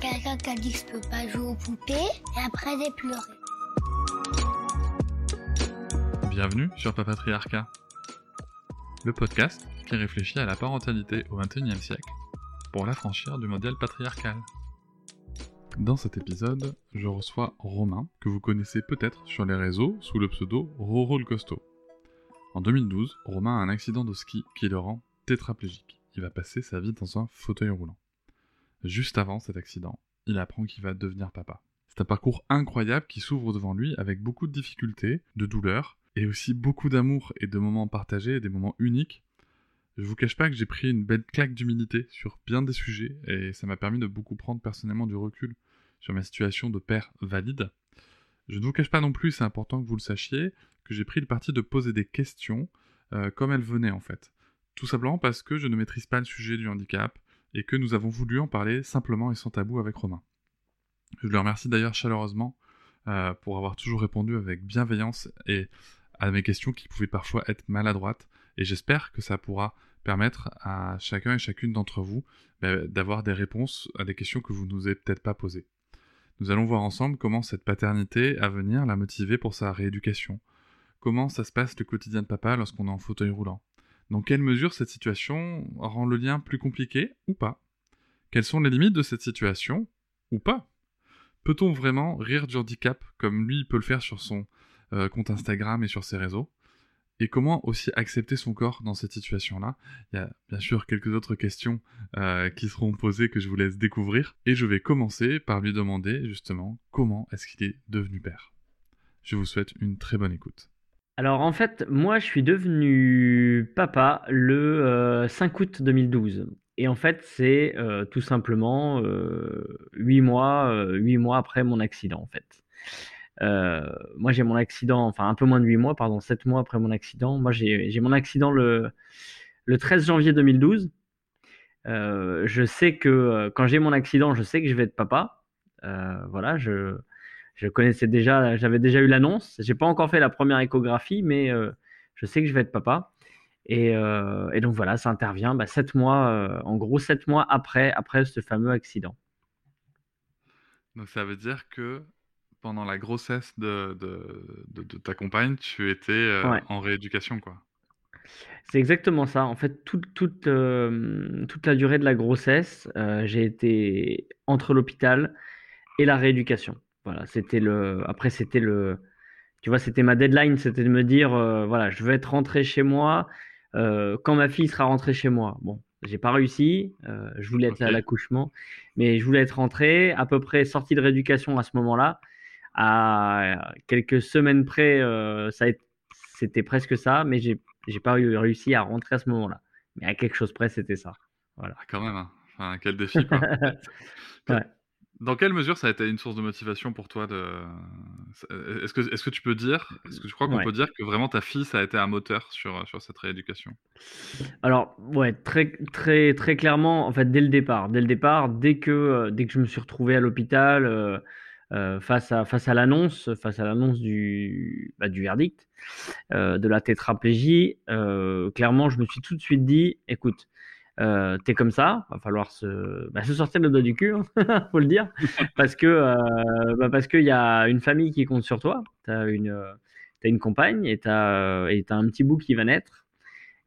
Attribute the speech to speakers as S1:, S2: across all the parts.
S1: Quelqu'un qui a dit que je peux pas jouer aux poupées et après j'ai pleuré.
S2: Bienvenue sur Papatriarcat, le podcast qui réfléchit à la parentalité au XXIe siècle pour l'affranchir du modèle patriarcal. Dans cet épisode, je reçois Romain, que vous connaissez peut-être sur les réseaux sous le pseudo Roro le Costaud. En 2012, Romain a un accident de ski qui le rend tétraplégique. Il va passer sa vie dans un fauteuil roulant. Juste avant cet accident, il apprend qu'il va devenir papa. C'est un parcours incroyable qui s'ouvre devant lui avec beaucoup de difficultés, de douleurs, et aussi beaucoup d'amour et de moments partagés, des moments uniques. Je vous cache pas que j'ai pris une belle claque d'humilité sur bien des sujets et ça m'a permis de beaucoup prendre personnellement du recul sur ma situation de père valide. Je ne vous cache pas non plus, c'est important que vous le sachiez, que j'ai pris le parti de poser des questions euh, comme elles venaient en fait. Tout simplement parce que je ne maîtrise pas le sujet du handicap et que nous avons voulu en parler simplement et sans tabou avec Romain. Je le remercie d'ailleurs chaleureusement euh, pour avoir toujours répondu avec bienveillance et à mes questions qui pouvaient parfois être maladroites. Et j'espère que ça pourra permettre à chacun et chacune d'entre vous bah, d'avoir des réponses à des questions que vous ne nous avez peut-être pas posées. Nous allons voir ensemble comment cette paternité à venir l'a motivé pour sa rééducation. Comment ça se passe le quotidien de papa lorsqu'on est en fauteuil roulant? Dans quelle mesure cette situation rend le lien plus compliqué ou pas? Quelles sont les limites de cette situation ou pas? Peut-on vraiment rire du handicap comme lui peut le faire sur son euh, compte Instagram et sur ses réseaux? Et comment aussi accepter son corps dans cette situation-là? Il y a bien sûr quelques autres questions euh, qui seront posées que je vous laisse découvrir. Et je vais commencer par lui demander justement comment est-ce qu'il est devenu père. Je vous souhaite une très bonne écoute.
S3: Alors en fait, moi je suis devenu papa le 5 euh, août 2012. Et en fait, c'est tout simplement 8 mois, 8 mois après mon accident en fait. Euh, moi, j'ai mon accident, enfin un peu moins de 8 mois, pardon, 7 mois après mon accident. Moi, j'ai mon accident le, le 13 janvier 2012. Euh, je sais que euh, quand j'ai mon accident, je sais que je vais être papa. voilà, je, je connaissais déjà, j'avais déjà eu l'annonce. J'ai pas encore fait la première échographie, mais je sais que je vais être papa. Et, et donc voilà, ça intervient bah, 7 mois, en gros 7 mois après, après ce fameux accident.
S2: Donc ça veut dire que pendant la grossesse de, de, de, ta compagne, tu étais euh, en rééducation, quoi.
S3: C'est exactement ça. En fait, toute, toute, euh, toute la durée de la grossesse, euh, j'ai été entre l'hôpital et la rééducation. Voilà, c'était le. Après, c'était le. Tu vois, c'était ma deadline, c'était de me dire, voilà, je veux être rentré chez moi quand ma fille sera rentrée chez moi. Bon, j'ai pas réussi. je voulais être à l'accouchement, mais je voulais être rentré, à peu près sorti de rééducation à ce moment-là à quelques semaines près, euh, c'était presque ça, mais j'ai n'ai pas réussi à rentrer à ce moment-là. Mais à quelque chose près, c'était ça. Voilà.
S2: Ah, quand même, hein. enfin, quel défi. Quoi. Dans quelle mesure ça a été une source de motivation pour toi de... Est-ce que, est que tu peux dire, est-ce que tu crois qu'on peut dire que vraiment ta fille, ça a été un moteur sur, sur cette rééducation?
S3: Alors, ouais, très, très, très clairement, en fait, dès le départ. Dès le départ, dès que, euh, dès que je me suis retrouvé à l'hôpital, euh, euh, face à, face à l'annonce, face à l'annonce du, bah, du verdict euh, de la tétraplégie, euh, clairement, je me suis tout de suite dit, écoute, euh, t'es comme ça, va falloir se, bah, se sortir le doigt du cul, hein, faut le dire, parce que bah, parce qu'il y a une famille qui compte sur toi, t'as une as une compagne et t'as et as un petit bout qui va naître.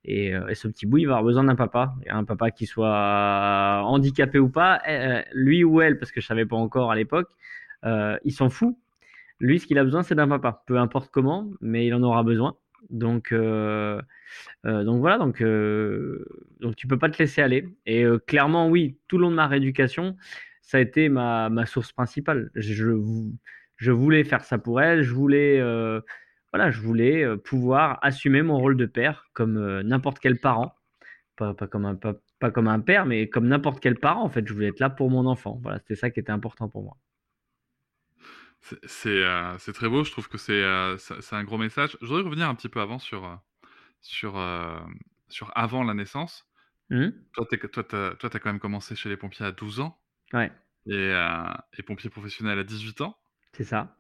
S3: Et, et, ce petit bout, il va avoir besoin d'un papa, un papa qui soit handicapé ou pas, eh, lui ou elle, parce que je savais pas encore à l'époque, euh, il s'en fout. Lui, ce qu'il a besoin, c'est d'un papa, peu importe comment, mais il en aura besoin. Donc, euh, euh, donc voilà, donc, donc tu peux pas te laisser aller. Et clairement, oui, tout le long de ma rééducation, ça a été ma, ma source principale. Je, je, voulais faire ça pour elle, je voulais, voilà, je voulais pouvoir assumer mon rôle de père comme n'importe quel parent, pas, pas comme un pas, pas, comme un père, mais comme n'importe quel parent. En fait, je voulais être là pour mon enfant. Voilà, c'était ça qui était important pour moi.
S2: C'est euh, c'est très beau, je trouve que c'est euh, c'est un gros message. Je voudrais revenir un petit peu avant sur, sur avant la naissance.
S3: Mmh.
S2: Toi, tu tu quand même commencé chez les pompiers à 12 ans
S3: Ouais,
S2: et et pompier professionnel à 18 ans.
S3: c'est ça.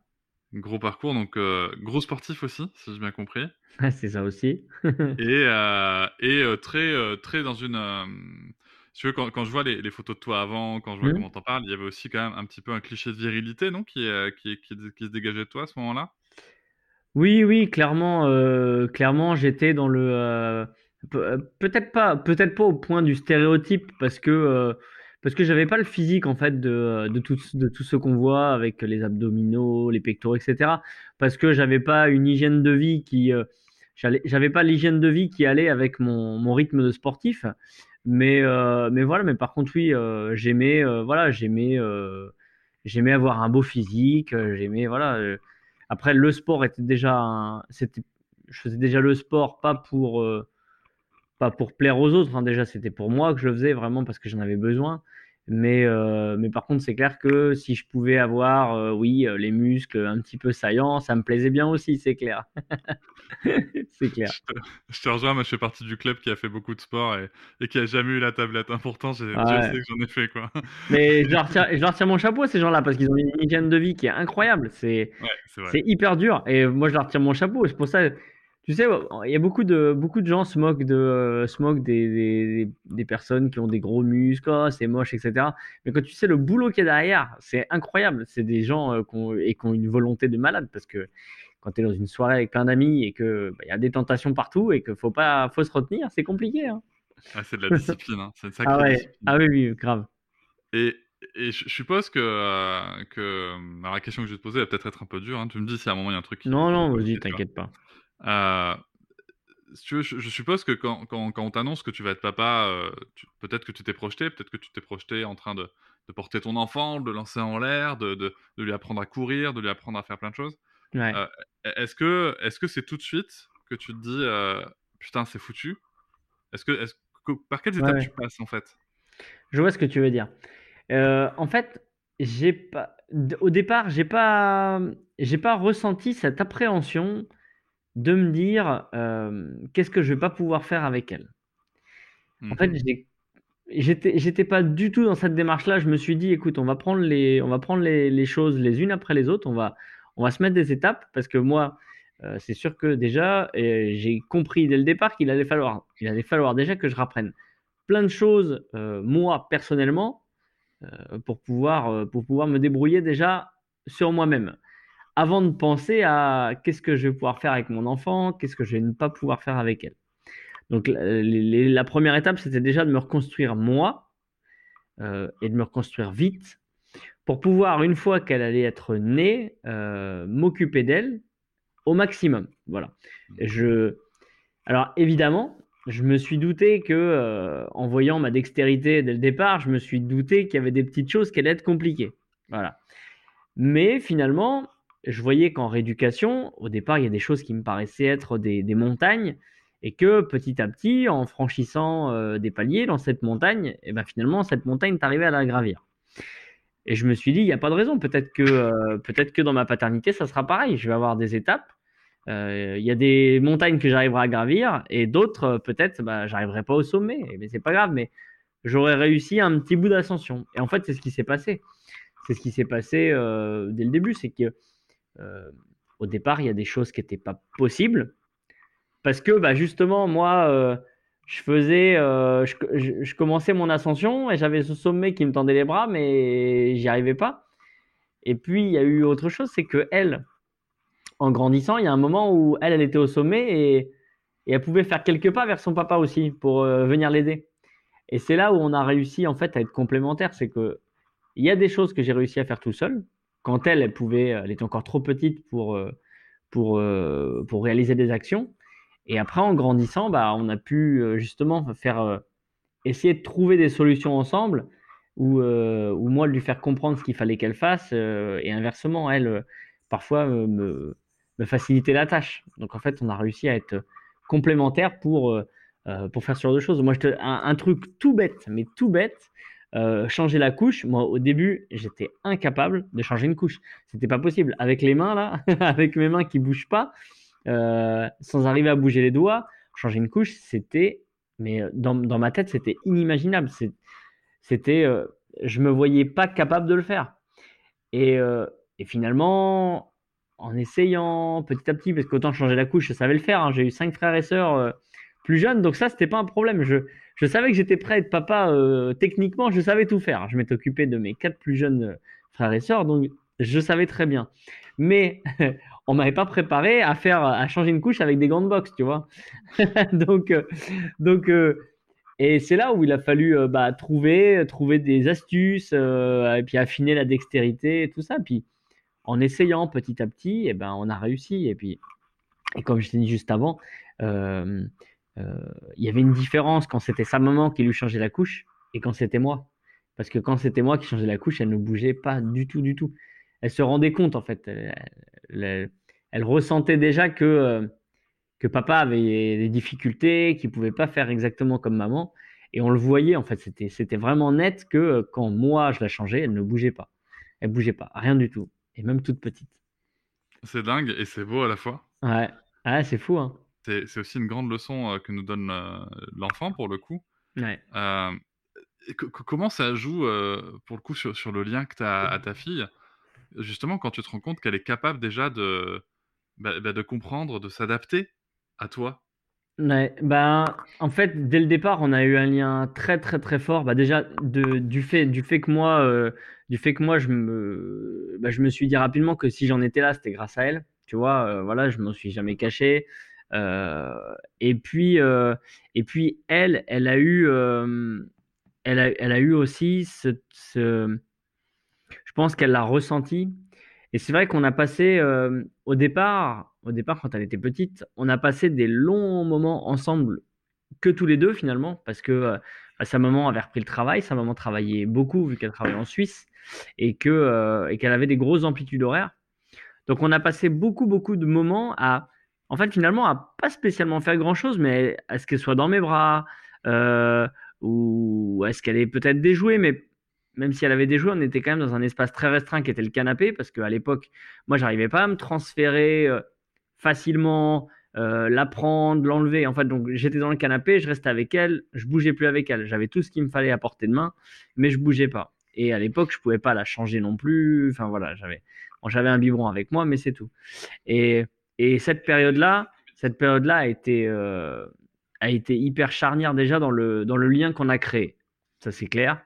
S2: Gros parcours donc gros sportif aussi, si j'ai bien compris
S3: c'est ça aussi.
S2: et très, dans une, tu veux quand quand je vois les les photos de toi avant, quand je vois
S3: Mmh.
S2: comment tu en parles, il y avait aussi quand même un petit peu un cliché de virilité, non? Qui, heu, qui qui qui se dégageait de toi à ce moment-là?
S3: Oui, oui, clairement, heu, clairement, j'étais dans le, heu, peu heu, peut-être pas peut-être pas au point du stéréotype parce que, parce que j'avais pas le physique en fait de, de tous de tous ceux qu'on voit avec les abdominaux, les pectoraux et cetera. Parce que j'avais pas une hygiène de vie qui, j'avais pas l'hygiène de vie qui allait avec mon mon rythme de sportif. Mais, heu, mais voilà, mais par contre oui, heu, j'aimais, heu, voilà, j'aimais, j'aimais avoir un beau physique, j'aimais voilà, après, le sport était déjà c'était je faisais déjà le sport pas pour, pas pour plaire aux autres, hein, déjà, c'était pour moi que je le faisais vraiment parce que j'en avais besoin. Mais, heu, mais par contre, c'est clair que si je pouvais avoir, heu, oui, heu, les muscles un petit peu saillants, ça me plaisait bien aussi, c'est clair. C'est clair.
S2: Je te je te rejoins, moi je fais partie du club qui a fait beaucoup de sport et et qui a jamais eu la tablette, hein. Pourtant j'ai que j'en ai fait, quoi.
S3: Mais je leur tire je leur tire mon chapeau à ces gens-là parce qu'ils ont une hygiène de vie qui est incroyable. C'est
S2: Ouais,
S3: hyper dur et moi je leur tire mon chapeau. C'est pour ça, tu sais, il y a beaucoup de beaucoup de gens se moquent de euh, se moquent des, des, des personnes qui ont des gros muscles, oh, c'est moche, etc. Mais quand tu sais le boulot qu'il y a derrière, c'est incroyable. C'est des gens euh, qui ont, et qui ont une volonté de malade parce que quand tu es dans une soirée avec plein d'amis et que bah, y a des tentations partout et qu'il faut pas faut se retenir, c'est compliqué. Hein.
S2: Ah, c'est de la discipline, hein. C'est une
S3: Ah
S2: sacrée
S3: ouais,
S2: discipline.
S3: ah oui, oui, grave.
S2: Et et je suppose que, heu, que, alors la question que je vais te poser va peut-être être un peu dure, hein. Tu me dis si à un moment il y a un truc qui
S3: Non, non, vas-y, t'inquiète pas.
S2: Heu, si tu veux, je je suppose que quand quand quand on t'annonce que tu vas être papa, tu peut-être que tu t'es projeté, peut-être que tu t'es projeté en train de de porter ton enfant, de le lancer en l'air, de de de lui apprendre à courir, de lui apprendre à faire plein de choses.
S3: Ouais.
S2: Heu, est est-ce que c'est tout de suite que tu te dis, «Putain, c'est foutu»? Est-ce que est-ce que par quelles étapes
S3: ouais.
S2: tu passes, en fait?
S3: Je vois ce que tu veux dire. En fait, j'ai pas d au départ, j'ai pas, pas ressenti cette appréhension de me dire, «Qu'est-ce que je vais pas pouvoir faire avec elle?» en fait,
S2: Mmh
S3: j'étais j'étais pas du tout dans cette démarche-là. Je me suis dit: «Écoute, on va prendre les on va prendre les les choses les unes après les autres. On va on va se mettre des étapes» parce que moi, c'est sûr que déjà, j'ai compris dès le départ qu'il allait falloir il allait falloir déjà que je rapprenne plein de choses, moi personnellement, pour pouvoir, pour pouvoir me débrouiller déjà sur moi-même. Avant de penser à qu'est-ce que je vais pouvoir faire avec mon enfant, qu'est-ce que je vais ne pas pouvoir faire avec elle. Donc la 1 étape, c'était déjà de me reconstruire moi, heu, et de me reconstruire vite pour pouvoir, une fois qu'elle allait être née, heu, m'occuper d'elle au maximum. Voilà. Je alors évidemment, je me suis douté que, heu, en voyant ma dextérité dès le départ, je me suis douté qu'il y avait des petites choses qui allaient être compliquées. Voilà. Mais finalement, je voyais qu'en rééducation, au départ, il y a des choses qui me paraissaient être des montagnes et que petit à petit, en franchissant, heu, des paliers dans cette montagne et ben, finalement, cette montagne, tu arrivais à la gravir. Et je me suis dit: «Il y a pas de raison, peut-être que, heu, peut-être que dans ma paternité, ça sera pareil. Je vais avoir des étapes, heu, il y a des montagnes que j'arriverai à gravir et d'autres, peut-être, bah, j'arriverai pas au sommet, mais c'est pas grave, mais j'aurais réussi un petit bout d'ascension» et en fait, c'est ce qui s'est passé. C'est ce qui s'est passé, dès le début, c'est que, au départ, il y a des choses qui étaient pas possibles parce que, bah, justement, moi, heu, je faisais, heu, je commençais mon ascension et j'avais ce sommet qui me tendait les bras, mais j'y arrivais pas et puis il y a eu autre chose, c'est qu'elle, en grandissant, il y a un moment où elle, elle était au sommet et elle pouvait faire quelques pas vers son papa aussi pour, venir l'aider et c'est là où on a réussi, en fait, à être complémentaires. C'est qu'il y a des choses que j'ai réussi à faire tout seul. Quand elle, elle pouvait, elle était encore trop petite pour, heu, pour, heu, pour réaliser des actions et après en grandissant, bah, on a pu, justement faire, essayer de trouver des solutions ensemble ou, moi lui faire comprendre ce qu'il fallait qu'elle fasse, et inversement elle, parfois, me me faciliter la tâche. Donc en fait, on a réussi à être complémentaires pour, pour faire ce genre de choses. Moi je te un truc tout bête, mais tout bête, changer la couche, moi au début, j'étais incapable de changer une couche. C'était pas possible. Avec les mains là, avec mes mains qui bougent pas, sans arriver à bouger les doigts, changer une couche, c'était, mais dans, dans ma tête, c'était inimaginable. C'était, je me voyais pas capable de le faire. Et, et finalement, en essayant petit à petit, parce qu'autant changer la couche, je savais le faire. Hein. J'ai eu cinq frères et sœurs euh, plus jeunes, donc ça, c'était pas un problème. Je, je savais que j'étais prêt à être papa euh, techniquement, je savais tout faire. Je m'étais occupé de mes quatre plus jeunes euh, frères et sœurs, donc je savais très bien. Mais on m'avait pas préparé à faire, à changer une couche avec des gants de boxe, tu vois. donc, donc, et c'est là où il a fallu bah, trouver, trouver des astuces, et puis affiner la dextérité, et tout ça. Puis en essayant petit à petit, et eh ben, on a réussi. Et puis, et comme je t'ai dit juste avant, euh, euh, il y avait une différence quand c'était sa maman qui lui changeait la couche et quand c'était moi. Parce que quand c'était moi qui changeais la couche, elle ne bougeait pas du tout, du tout. Elle se rendait compte, en fait. Elle, ressentait déjà que, euh, que papa avait des difficultés, qu'il ne pouvait pas faire exactement comme maman. Et on le voyait, en fait. C'était vraiment net que quand moi, je la changeais, elle ne bougeait pas. Elle bougeait pas, rien du tout et même toute petite.
S2: C'est dingue et c'est beau à la fois.
S3: Ouais, ouais c'est fou. Hein.
S2: C'est aussi une grande leçon que nous donne l'enfant pour le coup.
S3: Ouais.
S2: Comment ça joue pour le coup sur, sur le lien que tu as à ta fille? Justement, quand tu te rends compte qu'elle est capable déjà de, bah, bah, de comprendre, de s'adapter à toi?
S3: Ouais, ben, en fait, dès le départ, on a eu un lien très très très fort. Bah, déjà, de, du fait, du fait que moi, euh, du fait que moi, je me, bah, je me suis dit rapidement que si j'en étais là, c'était grâce à elle. Tu vois, euh, voilà, je m'en suis jamais caché. Euh, et puis, et puis, elle, elle a eu, elle a, elle a eu aussi ce, je pense qu'elle l'a ressenti. Et c'est vrai qu'on a passé au départ, au départ, quand elle était petite, on a passé des longs moments ensemble, que tous les deux finalement, parce que euh, sa maman avait repris le travail, sa maman travaillait beaucoup vu qu'elle travaillait en Suisse et que euh, et qu'elle avait des grosses amplitudes horaires. Donc on a passé beaucoup beaucoup de moments à, en fait finalement à pas spécialement faire grand chose, mais à ce qu'elle soit dans mes bras euh, ou est-ce qu'elle ait peut-être jouets, mais même si elle avait jouets, on était quand même dans un espace très restreint qui était le canapé, parce qu'à l'époque, moi, j'arrivais pas à me transférer facilement, euh, la prendre, l'enlever. En fait, donc j'étais dans le canapé, je restais avec elle, je bougeais plus avec elle. J'avais tout ce qu'il me fallait à portée de main, mais je bougeais pas. Et à l'époque, je pouvais pas la changer non plus. Enfin voilà, j'avais, j'avais un biberon avec moi, mais c'est tout. Et, et cette période-là, cette période-là a été, euh, a été hyper charnière déjà dans le, dans le lien qu'on a créé. Ça c'est clair.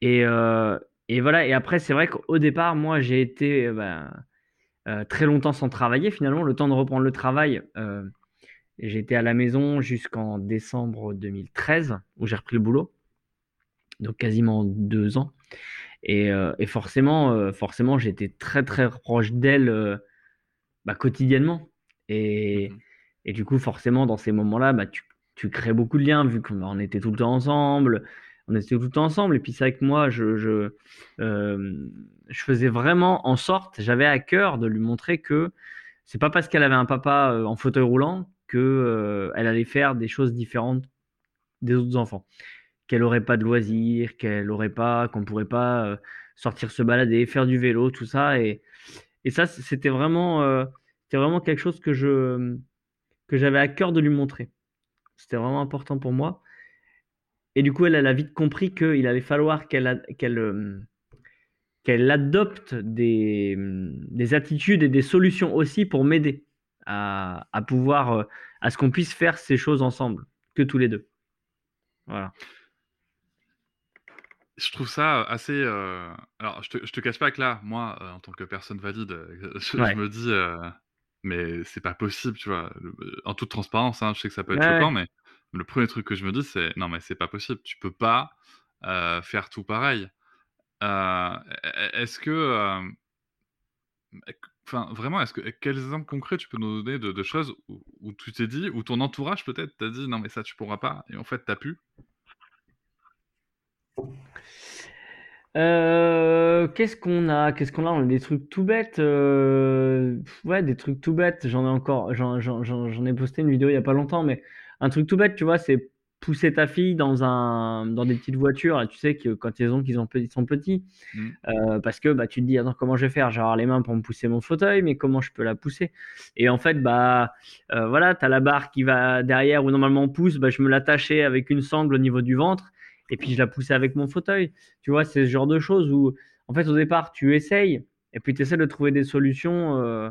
S3: Et, euh, et voilà. Et après, c'est vrai qu'au départ, moi, j'ai été, ben, euh, très longtemps sans travailler finalement, le temps de reprendre le travail. J'étais à la maison jusqu'en décembre 2013 où j'ai repris le boulot, donc quasiment deux ans. Et, euh, forcément, forcément, j'étais très très proche d'elle bah, quotidiennement. Et, mmh et, du coup, forcément, dans ces moments-là, bah, tu, tu, crées beaucoup de liens vu qu'on était tout le temps ensemble on était tout le temps ensemble. Et puis c'est vrai que moi, je, je, euh, je faisais vraiment en sorte, j'avais à cœur de lui montrer que c'est pas parce qu'elle avait un papa euh, en fauteuil roulant que euh, elle allait faire des choses différentes des autres enfants. Qu'elle aurait pas de loisirs, qu'elle aurait pas, qu'on pourrait pas sortir se balader, faire du vélo, tout ça. Et, et ça, c'était vraiment, c'était vraiment quelque chose que je, que j'avais à cœur de lui montrer. C'était vraiment important pour moi. Et du coup, elle, a vite compris qu'il allait falloir qu'elle qu'elle euh, qu'elle adopte des, des, attitudes et des solutions aussi pour m'aider à, à, pouvoir, euh, à ce qu'on puisse faire ces choses ensemble, que tous les deux. Voilà.
S2: Je trouve ça assez. Euh, alors, je te, je te cache pas que là, moi, en tant que personne valide, je, me dis, mais c'est pas possible, tu vois. En toute transparence, hein, je sais que ça peut être choquant, mais le premier truc que je me dis, c'est non, mais c'est pas possible. Tu peux pas euh, faire tout pareil. Euh, e-, e-, est-ce que. Euh, enfin, vraiment, est-ce que quels exemples concrets tu peux nous donner de, choses où, tu t'es dit, ou ton entourage peut-être t'a dit non, mais ça tu pourras pas, et en fait t'as pu?
S3: Qu'est-ce qu'on a? Qu'est-ce qu'on a? On a des trucs tout bêtes. ouais, des trucs tout bêtes. J'en ai encore. J'en ai posté une vidéo il y a pas longtemps, mais un truc tout bête, tu vois, c'est pousser ta fille dans un dans des petites voitures, tu sais que quand ils ont qu'ils ont ils sont petits,
S2: Mmh.
S3: euh, parce que bah tu te dis attends comment je vais faire, j'ai avoir les mains pour me pousser mon fauteuil, mais comment je peux la pousser? Et en fait bah euh, voilà, t'as la barre qui va derrière où normalement on pousse, bah je me l'attachais avec une sangle au niveau du ventre et puis je la poussais avec mon fauteuil. Tu vois, c'est ce genre de choses où en fait au départ tu essayes et puis tu essaies de trouver des solutions. Euh,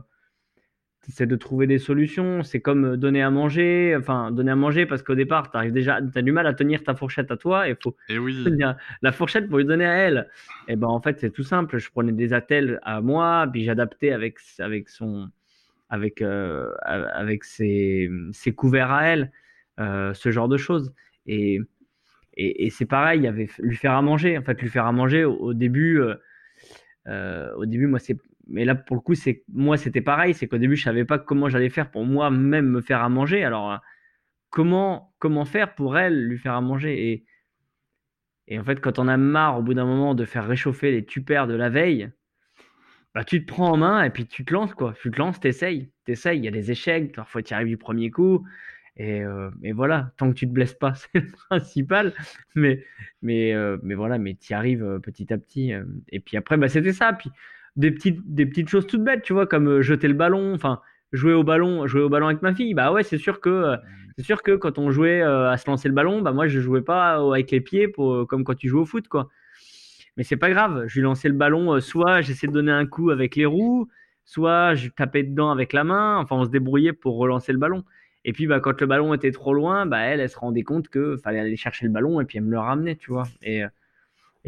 S3: c'est de trouver des solutions. C'est comme donner à manger, enfin donner à manger parce qu'au départ, tu arrives déjà, as du mal à tenir ta fourchette à toi et il faut
S2: Et oui.
S3: tenir la fourchette pour lui donner à elle. Et ben en fait, c'est tout simple. Je prenais des attelles à moi, puis j'adaptais avec avec son avec euh, avec ses, ses couverts à elle, euh, ce genre de choses. Et et, c'est pareil, il y avait lui faire à manger. En fait, lui faire à manger au, début. Euh, euh, au début, moi, c'est mais là pour le coup c'est moi c'était pareil c'est qu'au début je savais pas comment j'allais faire pour moi même me faire à manger alors euh, comment comment faire pour elle lui faire à manger? Et et en fait quand on a marre au bout d'un moment de faire réchauffer les tupères de la veille bah tu te prends en main et puis tu te lances quoi tu te lances t'essayes t'essayes il y a des échecs parfois tu arrives du premier coup et, euh, et voilà tant que tu te blesses pas c'est le principal mais mais euh, mais voilà mais tu y arrives euh, petit à petit et puis après bah c'était ça puis des petites, des petites choses toutes bêtes, tu vois, comme jeter le ballon, enfin jouer au ballon, jouer au ballon avec ma fille. Bah ouais, c'est sûr que euh, c'est sûr que quand on jouait à se lancer le ballon, bah moi je jouais pas avec les pieds pour, comme quand tu joues au foot quoi. Mais c'est pas grave, je lui lançais le ballon, soit j'essayais de donner un coup avec les roues, soit je tapais dedans avec la main, enfin on se débrouillait pour relancer le ballon. Et puis bah quand le ballon était trop loin, bah elle, se rendait compte que fallait aller chercher le ballon et puis elle me le ramenait, tu vois. Et euh,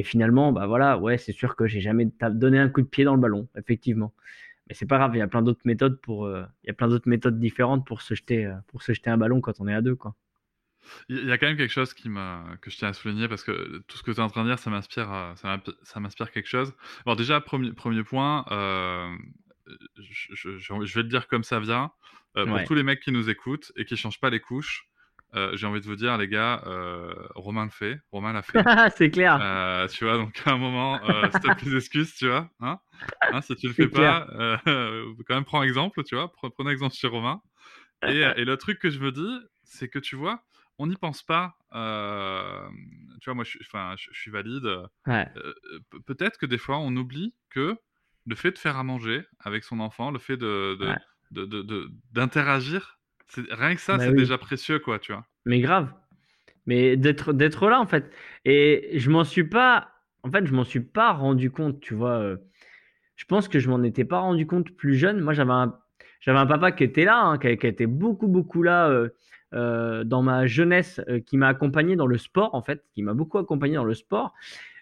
S3: finalement, bah voilà, ouais, c'est sûr que j'ai jamais donné un coup de pied dans le ballon, effectivement. Mais c'est pas grave, il y a plein d'autres méthodes pour, euh, y a plein d'autres méthodes différentes pour se jeter, euh, pour se jeter un ballon quand on est à deux, quoi.
S2: Il y a quand même quelque chose que je tiens à souligner parce que tout ce que tu es en train de dire, ça m'inspire, ça m'inspire- quelque chose. Alors déjà, premier, point, je, je- je- je vais le dire comme ça vient. Euh, pour
S3: Ouais.
S2: tous les mecs qui nous écoutent et qui changent pas les couches, euh, j'ai envie de vous dire, les gars, euh, Romain le fait, Romain l'a fait.
S3: c'est clair.
S2: Euh, tu vois, donc à un moment, si t'as plus d'excuses, tu vois, hein, hein, si tu le
S3: C'est
S2: fais pas, quand même prends exemple, tu vois, pre- prenez exemple chez Romain. Et, et le truc que je me dis, c'est que tu vois, on n'y pense pas. tu vois, moi, je, suis- enfin, je, je suis valide.
S3: Ouais.
S2: Peut-être que des fois, on oublie que le fait de faire à manger avec son enfant, le fait de de-
S3: Ouais.
S2: de- de- de- d'interagir, rien que ça,
S3: Bah
S2: c'est
S3: oui.
S2: déjà précieux, quoi, tu vois.
S3: Mais grave. Mais d'être d'être là en fait. Et je m'en suis pas en fait, je m'en suis pas rendu compte, tu vois. euh, Je pense que je m'en étais pas rendu compte plus jeune. Moi, j'avais un j'avais un papa qui était là, hein, qui, a- qui était beaucoup beaucoup là euh, euh, dans ma jeunesse, euh, qui m'a accompagné dans le sport en fait, qui m'a beaucoup accompagné dans le sport,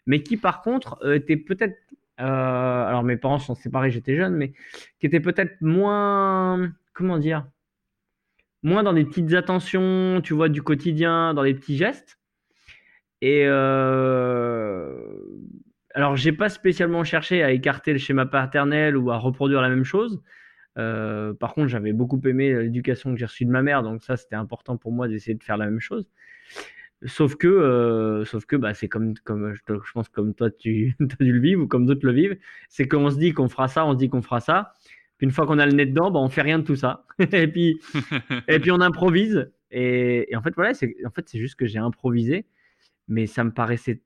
S3: mais qui par contre était peut-être alors mes parents sont séparés, j'étais jeune, mais qui était peut-être moins comment dire moins dans des petites attentions, tu vois, du quotidien, dans les petits gestes. Et euh, alors, j'ai pas spécialement cherché à écarter le schéma paternel ou à reproduire la même chose. Euh, par contre, j'avais beaucoup aimé l'éducation que j'ai reçue de ma mère, donc ça, c'était important pour moi d'essayer de faire la même chose. Sauf que, euh, sauf que, bah, c'est comme, comme je, je pense comme toi tu as dû le vivre ou comme d'autres le vivent, c'est qu'on se dit qu'on fera ça, on se dit qu'on fera ça. Puis une fois qu'on a le nez dedans, bah, on fait rien de tout ça. et puis, et puis on improvise. Et, et en fait, voilà, c'est en fait, c'est juste que j'ai improvisé, mais ça me paraissait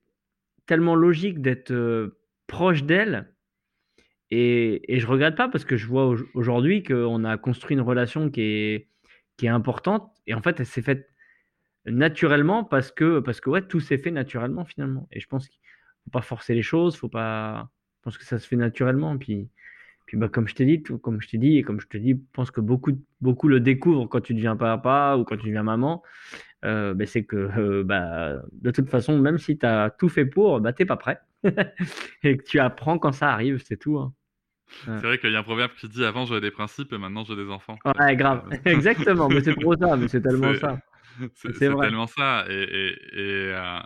S3: tellement logique d'être euh, proche d'elle. Et, et je regrette pas parce que je vois au- aujourd'hui qu'on a construit une relation qui est, qui est importante. Et en fait, elle s'est faite naturellement parce que, parce que ouais, tout s'est fait naturellement finalement. Et je pense qu'il faut pas forcer les choses, faut pas. Je pense que ça se fait naturellement. Puis, puis bah, comme je t'ai dit, tout- comme je t'ai dit et comme je te dis, je pense que beaucoup, beaucoup le découvrent quand tu deviens papa ou quand tu deviens maman. Euh, bah, c'est que euh, bah, de toute façon, même si tu as tout fait pour, bah, t'es pas prêt. et que tu apprends quand ça arrive, c'est tout. hein.
S2: C'est vrai qu'il y a un proverbe qui dit avant j'avais des principes et maintenant j'ai des enfants.
S3: Ouais, grave. Exactement. Mais c'est trop ça. Mais c'est tellement ça.
S2: C'est tellement ça. Et, et, et, euh,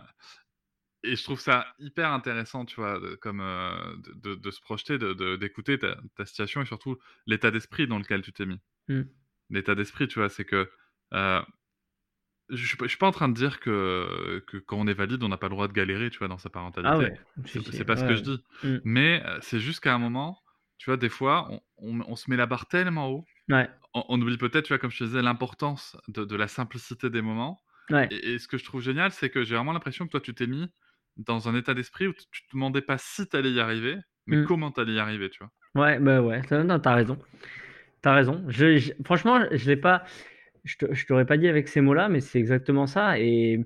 S2: et je trouve ça hyper intéressant, tu vois, de- comme euh, de, de- se projeter, de- de- d'écouter ta, ta situation et surtout l'état d'esprit dans lequel tu t'es mis.
S3: Mm.
S2: L'état d'esprit, tu vois, c'est que euh, je suis je suis pas en train de dire que, que quand on est valide, on n'a pas le droit de galérer, tu vois, dans sa parentalité.
S3: Ah ouais.
S2: C'est pas ce que je dis.
S3: Mm.
S2: Mais euh, c'est juste qu'à un moment, tu vois, des fois, on, on- on se met la barre tellement haut
S3: Ouais.
S2: on, on oublie peut-être, tu vois, comme je te disais, l'importance de, de la simplicité des moments.
S3: Ouais.
S2: Et, et ce que je trouve génial, c'est que j'ai vraiment l'impression que toi, tu t'es mis dans un état d'esprit où tu te demandais pas si t'allais y arriver, mais
S3: Mm.
S2: comment t'allais y arriver, tu vois?
S3: Ouais, bah ouais, t'as non, t'as raison. T'as raison. Je, je- franchement, je l'ai pas. Je t'aurais pas dit avec ces mots-là, mais c'est exactement ça. Et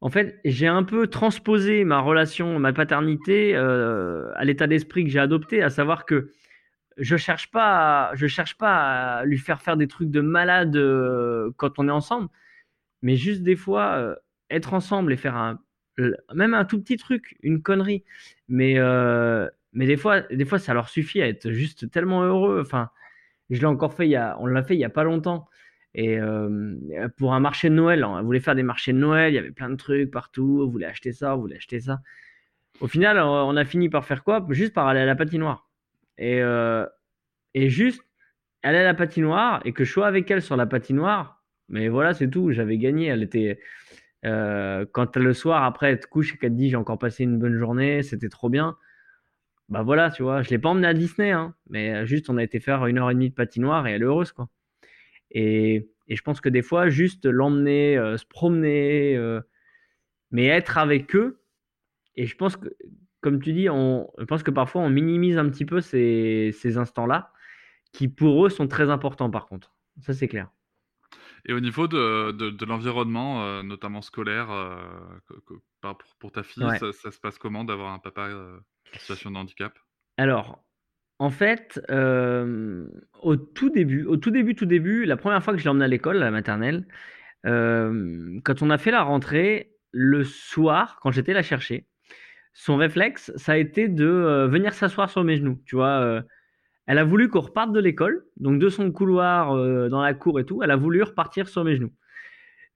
S3: en fait, j'ai un peu transposé ma relation, ma paternité euh, à l'état d'esprit que j'ai adopté, à savoir que je cherche pas, je cherche pas à lui faire faire des trucs de malade euh, quand on est ensemble, mais juste des fois euh, être ensemble et faire un, même un tout petit truc, une connerie, mais euh, mais des fois, des fois, ça leur suffit à être juste tellement heureux. Enfin, je l'ai encore fait il y a, on l'a fait il y a pas longtemps. Et pour un marché de Noël, on voulait faire des marchés de Noël, il y avait plein de trucs partout, on voulait acheter ça, on voulait acheter ça. Au final, on a fini par faire quoi? Juste par aller à la patinoire. Et, euh, et juste à la patinoire et que je sois avec elle sur la patinoire. Mais voilà, c'est tout. J'avais gagné. Elle était. euh, quand le soir, après, elle te couche et qu'elle te dit j'ai encore passé une bonne journée, c'était trop bien. Bah voilà, tu vois. Je l'ai pas emmenée à Disney, hein, mais juste on a été faire une heure et demie de patinoire et elle est heureuse, quoi. Et, et je pense que des fois, juste l'emmener, euh, se promener, euh, mais être avec eux. Et je pense que, comme tu dis, on, je pense que parfois on minimise un petit peu ces, ces instants-là, qui pour eux sont très importants par contre. Ça, c'est clair.
S2: Et au niveau de, de, de l'environnement, euh, notamment scolaire, euh, que- que- par- pour, pour ta fille,
S3: Ouais.
S2: ça, ça se passe comment d'avoir un papa euh, en situation de handicap?
S3: Alors, en fait, euh, au tout début, au tout début, tout début, la première fois que je l'ai emmené à l'école, à la maternelle, quand on a fait la rentrée, le soir, quand j'étais la chercher, son réflexe, ça a été de euh, venir s'asseoir sur mes genoux. Tu vois, euh, elle a voulu qu'on reparte de l'école, donc de son couloir euh, dans la cour et tout, elle a voulu repartir sur mes genoux.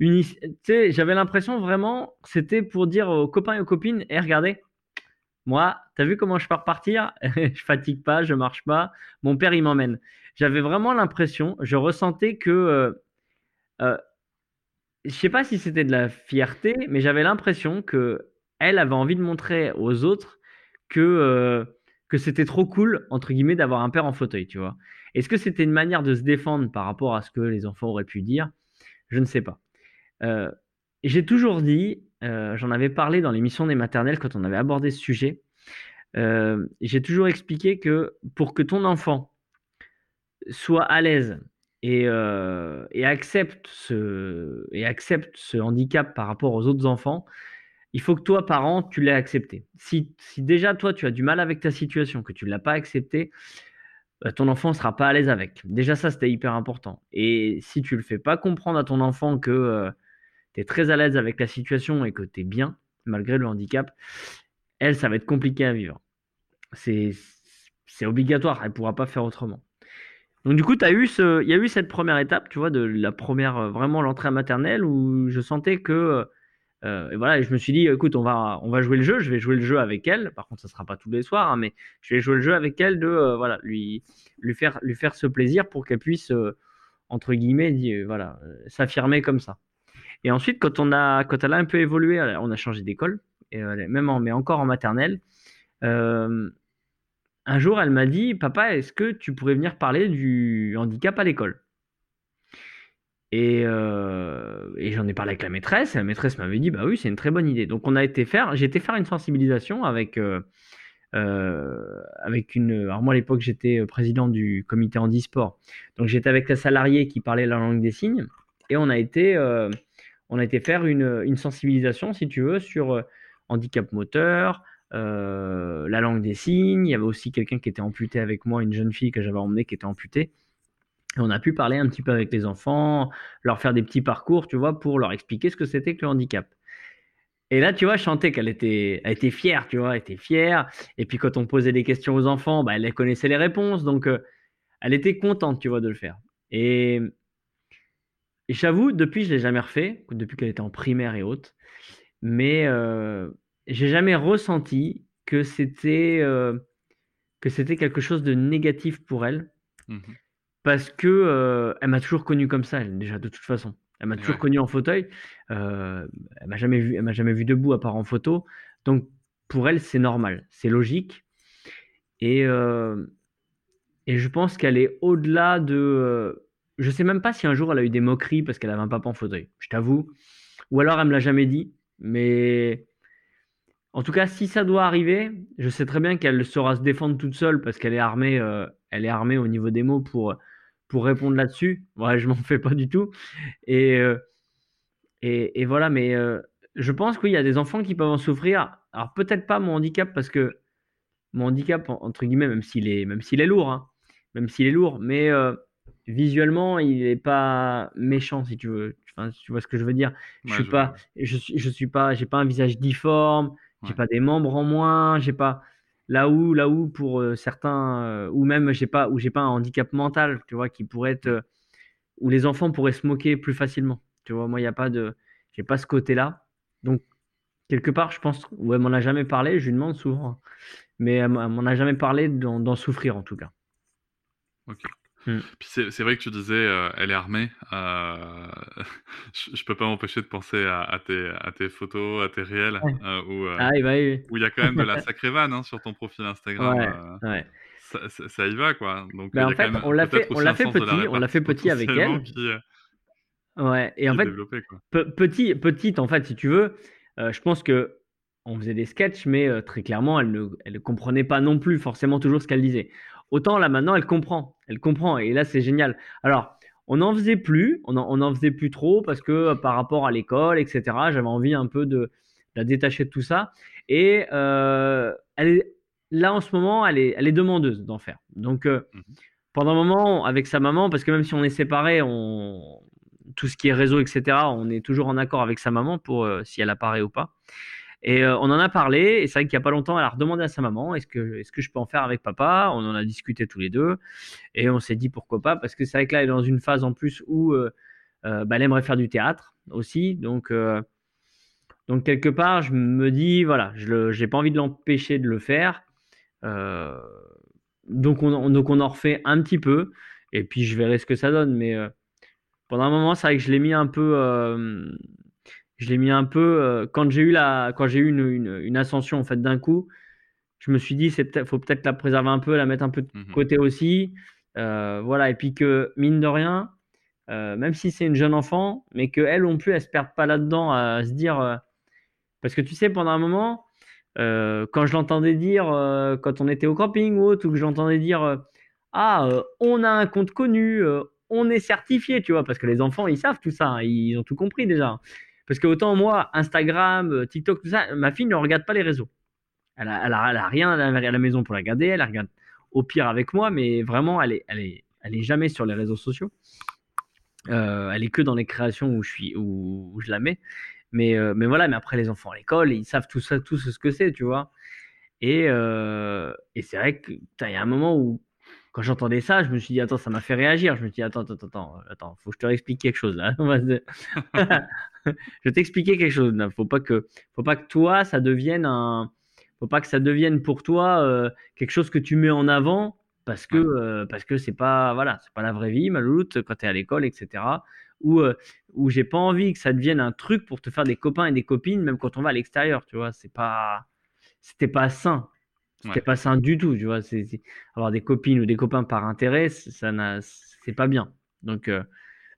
S3: J'avais l'impression vraiment, c'était pour dire aux copains et aux copines, et regardez, moi, t'as vu comment je peux repartir Je fatigue pas, je marche pas. Mon père, il m'emmène. J'avais vraiment l'impression, je ressentais que, je sais pas si c'était de la fierté, mais j'avais l'impression que elle avait envie de montrer aux autres que euh, que c'était trop cool entre guillemets d'avoir un père en fauteuil, tu vois. Est-ce que c'était une manière de se défendre par rapport à ce que les enfants auraient pu dire? Je ne sais pas. Euh, j'ai toujours dit, euh, j'en avais parlé dans l'émission des maternelles quand on avait abordé ce sujet. j'ai toujours expliqué que pour que ton enfant soit à l'aise et, et accepte ce et accepte ce handicap par rapport aux autres enfants, il faut que toi, parent, tu l'aies accepté. Si, si déjà toi, tu as du mal avec ta situation, que tu ne l'as pas accepté, bah, ton enfant ne sera pas à l'aise avec. Déjà, ça, c'était hyper important. Et si tu ne le fais pas comprendre à ton enfant que tu es très à l'aise avec la situation et que tu es bien, malgré le handicap, elle, ça va être compliqué à vivre. C'est obligatoire, elle ne pourra pas faire autrement. Donc du coup, eu ce, il y a eu cette première étape, tu vois, de la première, euh, vraiment l'entrée maternelle, où je sentais que euh, et voilà, et je me suis dit, écoute, on va, on va jouer le jeu. Je vais jouer le jeu avec elle. Par contre, ça sera pas tous les soirs, hein, mais je vais jouer le jeu avec elle de, euh, voilà, lui, lui faire, lui faire ce plaisir pour qu'elle puisse, euh, entre guillemets, voilà, s'affirmer comme ça. Et ensuite, quand on a, quand elle a un peu évolué, on a changé d'école, et même en, mais encore en maternelle. Un jour, elle m'a dit, papa, est-ce que tu pourrais venir parler du handicap à l'école? Et, euh, et j'en ai parlé avec la maîtresse, et la maîtresse m'avait dit, bah oui, c'est une très bonne idée. Donc on a été faire, j'ai été faire une sensibilisation avec, euh, euh, avec une... Alors moi à l'époque j'étais président du comité handisport, donc j'étais avec la salariée qui parlait la langue des signes, et on a été, on a été faire une, une sensibilisation, si tu veux, sur handicap moteur, la langue des signes, il y avait aussi quelqu'un qui était amputé avec moi, une jeune fille que j'avais emmenée qui était amputée. On a pu parler un petit peu avec les enfants, leur faire des petits parcours, tu vois, pour leur expliquer ce que c'était que le handicap. Et là, tu vois, je qu'elle était, elle était fière, tu vois, elle était fière. Et puis quand on posait des questions aux enfants, bah, elle connaissait les réponses, donc euh, elle était contente, tu vois, de le faire. Et, j'avoue, depuis, je l'ai jamais refait, depuis qu'elle était en primaire et autres. Mais euh, j'ai jamais ressenti que c'était euh, que quelque chose de négatif pour elle.
S2: Mmh
S3: parce que euh, elle m'a toujours connu comme ça, elle, déjà de toute façon. Elle m'a toujours
S2: Ouais.
S3: connu en fauteuil. Euh, elle m'a jamais vu, elle m'a jamais vu debout à part en photo. Donc pour elle, c'est normal, c'est logique. Et euh, et je pense qu'elle est au-delà de. je sais même pas si un jour elle a eu des moqueries parce qu'elle avait un papa en fauteuil. Je t'avoue, ou alors elle me l'a jamais dit. Mais en tout cas, si ça doit arriver, je sais très bien qu'elle saura se défendre toute seule parce qu'elle est armée, elle est armée au niveau des mots pour, pour répondre là-dessus. Ouais, je m'en fais pas du tout. Et, euh, et, et, voilà, mais euh, je pense qu'il y a des enfants qui peuvent en souffrir. Alors peut-être pas mon handicap parce que mon handicap, entre guillemets, même s'il est, même s'il est lourd, hein, même s'il est lourd, mais visuellement, il n'est pas méchant, si tu veux. Enfin, tu vois ce que je veux dire. Je suis pas, je je suis pas, j'ai pas un visage difforme, j'ai pas des membres en moins, j'ai pas là où, là où pour euh, certains, euh, ou même j'ai pas, où j'ai pas un handicap mental, tu vois, qui pourrait être, euh, où les enfants pourraient se moquer plus facilement. Tu vois, moi, il y a pas de, j'ai pas ce côté-là. Donc quelque part, je pense, ou elle m'en a jamais parlé. Je lui demande souvent, hein. mais elle m'en a jamais parlé d'en souffrir en tout cas.
S2: Mmh. Puis c'est vrai que tu disais, euh, elle est armée. Euh, je, je peux pas m'empêcher de penser à, à, tes, à tes photos, à tes réels, euh, où,
S3: ah, bah
S2: où il y a quand même de la sacrée vanne hein, sur ton profil Instagram.
S3: Ouais,
S2: ça, ça, y va, quoi. Donc,
S3: bah, en fait, on l'a fait, on l'a fait petit, on l'a fait petit avec elle. ouais, et en fait, petit, petite, en fait, si tu veux, je pense que on faisait des sketchs, mais très clairement, elle ne, elle ne comprenait pas non plus forcément toujours ce qu'elle disait. Autant là maintenant, elle comprend. Elle comprend. Et là, c'est génial. Alors, on n'en faisait plus. On n'en faisait plus trop parce que euh, par rapport à l'école, etc., j'avais envie un peu de, la détacher de tout ça. Et euh, elle est, là, en ce moment, elle est, elle est demandeuse d'en faire. Donc, euh, mmh pendant un moment, avec sa maman, parce que même si on est séparés, on, tout ce qui est réseau, etc., on est toujours en accord avec sa maman pour si elle apparaît ou pas. Et euh, on en a parlé, et c'est vrai qu'il n'y a pas longtemps, elle a redemandé à sa maman est-ce que, je peux en faire avec papa? On en a discuté tous les deux, et on s'est dit pourquoi pas, parce que c'est vrai que là, elle est dans une phase en plus où euh, euh, bah, elle aimerait faire du théâtre aussi. Donc, quelque part, je me dis voilà, je n'ai pas envie de l'empêcher de le faire. donc, on, donc, on en refait un petit peu, et puis je verrai ce que ça donne. Mais pendant un moment, c'est vrai que je l'ai mis un peu je l'ai mis un peu euh, quand j'ai eu la quand j'ai eu une, une, ascension en fait d'un coup je me suis dit c'est peut faut peut-être la préserver un peu la mettre un peu de mmh côté aussi. Euh, voilà et puis que mine de rien euh, même si c'est une jeune enfant mais que elle non plus elle se perde pas là-dedans à se dire parce que tu sais pendant un moment quand je l'entendais dire quand on était au camping ou autre ou que j'entendais dire ah on a un compte connu on est certifié tu vois parce que les enfants ils savent tout ça hein, ils ont tout compris déjà parce que autant moi, Instagram, euh, TikTok, tout ça, ma fille ne regarde pas les réseaux. Elle a, rien à la maison pour la regarder. Elle regarde au pire avec moi, mais vraiment, elle est, jamais sur les réseaux sociaux. Euh, elle est que dans les créations où je la mets. Mais, euh, mais voilà. Mais après, les enfants à l'école, ils savent tout ça, tout ce que c'est, tu vois. Et, c'est vrai que il y a un moment où quand j'entendais ça, je me suis dit, attends, ça m'a fait réagir. Je me suis dit, attends, attends, attends, attends, faut que je te réexplique quelque chose là. je vais t'expliquer quelque chose. Faut pas que, faut pas que toi, ça devienne un, faut pas que ça devienne pour toi euh, quelque chose que tu mets en avant parce que, euh, parce que c'est pas, voilà, c'est pas la vraie vie, maloute, quand tu es à l'école, etc. Ou, euh, où j'ai pas envie que ça devienne un truc pour te faire des copains et des copines, même quand on va à l'extérieur, tu vois. C'est pas, c'était pas sain. C'était pas sain du tout, tu vois. Avoir des copines ou des copains par intérêt, ça n'a, c'est pas bien. Donc, euh,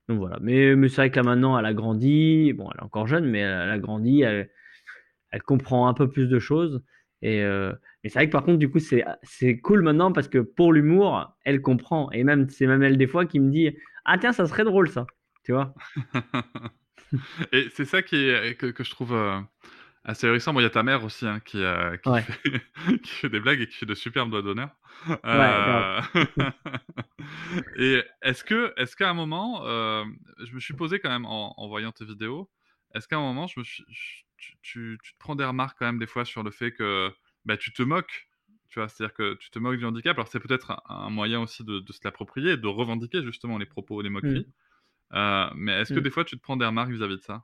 S3: donc voilà. Mais, mais c'est vrai que là maintenant, elle a grandi. Bon, elle est encore jeune, mais elle, a grandi. Elle, elle, comprend un peu plus de choses. Et euh, mais c'est vrai que par contre, du coup, c'est, c'est cool maintenant parce que pour l'humour, elle comprend. Et même, c'est même elle des fois qui me dit Ah, tiens, ça serait drôle ça. Tu vois?
S2: Et c'est ça qui est, que, que je trouve. Euh, c'est récent. Bon, il y a ta mère aussi hein, qui, euh, qui, fait, qui, fait, des blagues et qui fait de superbes doigts d'honneur. Euh... et est-ce que, est-ce qu'à un moment, euh, je me suis posé quand même en, en voyant tes vidéos, est-ce qu'à un moment, je me suis, tu, tu, tu, te prends des remarques quand même des fois sur le fait que bah, tu te moques tu vois, c'est-à-dire que tu te moques du handicap. Alors c'est peut-être un, moyen aussi de, de se l'approprier, de revendiquer justement les propos, les moqueries. Mmh. Mais est-ce que mmh. des fois tu te prends des remarques vis-à-vis -vis de ça?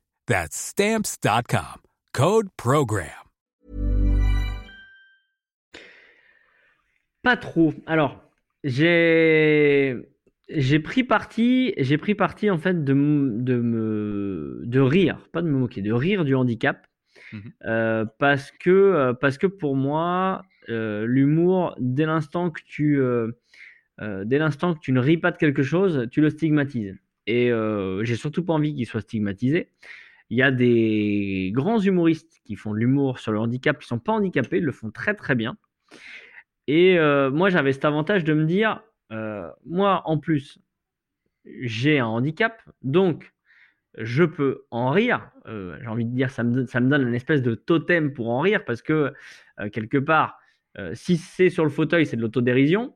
S4: That's Stamps.com. Code PROGRAM.
S3: Pas trop. Alors, j'ai j'ai pris parti, j'ai pris parti en fait de, de me de rire, pas de me moquer, de rire du handicap,
S2: Mhm.
S3: euh, parce que euh, parce que pour moi, euh, l'humour, dès l'instant que tu euh, dès l'instant que tu ne ris pas de quelque chose, tu le stigmatises. Et j'ai surtout pas envie qu'il soit stigmatisé. Il y a des grands humoristes qui font de l'humour sur le handicap, qui sont pas handicapés, ils le font très très bien. Et euh, moi, j'avais cet avantage de me dire, euh, moi, en plus, j'ai un handicap, donc je peux en rire. Euh, j'ai envie de dire, ça me, ça me donne une espèce de totem pour en rire, parce que quelque part, si c'est sur le fauteuil, c'est de l'autodérision.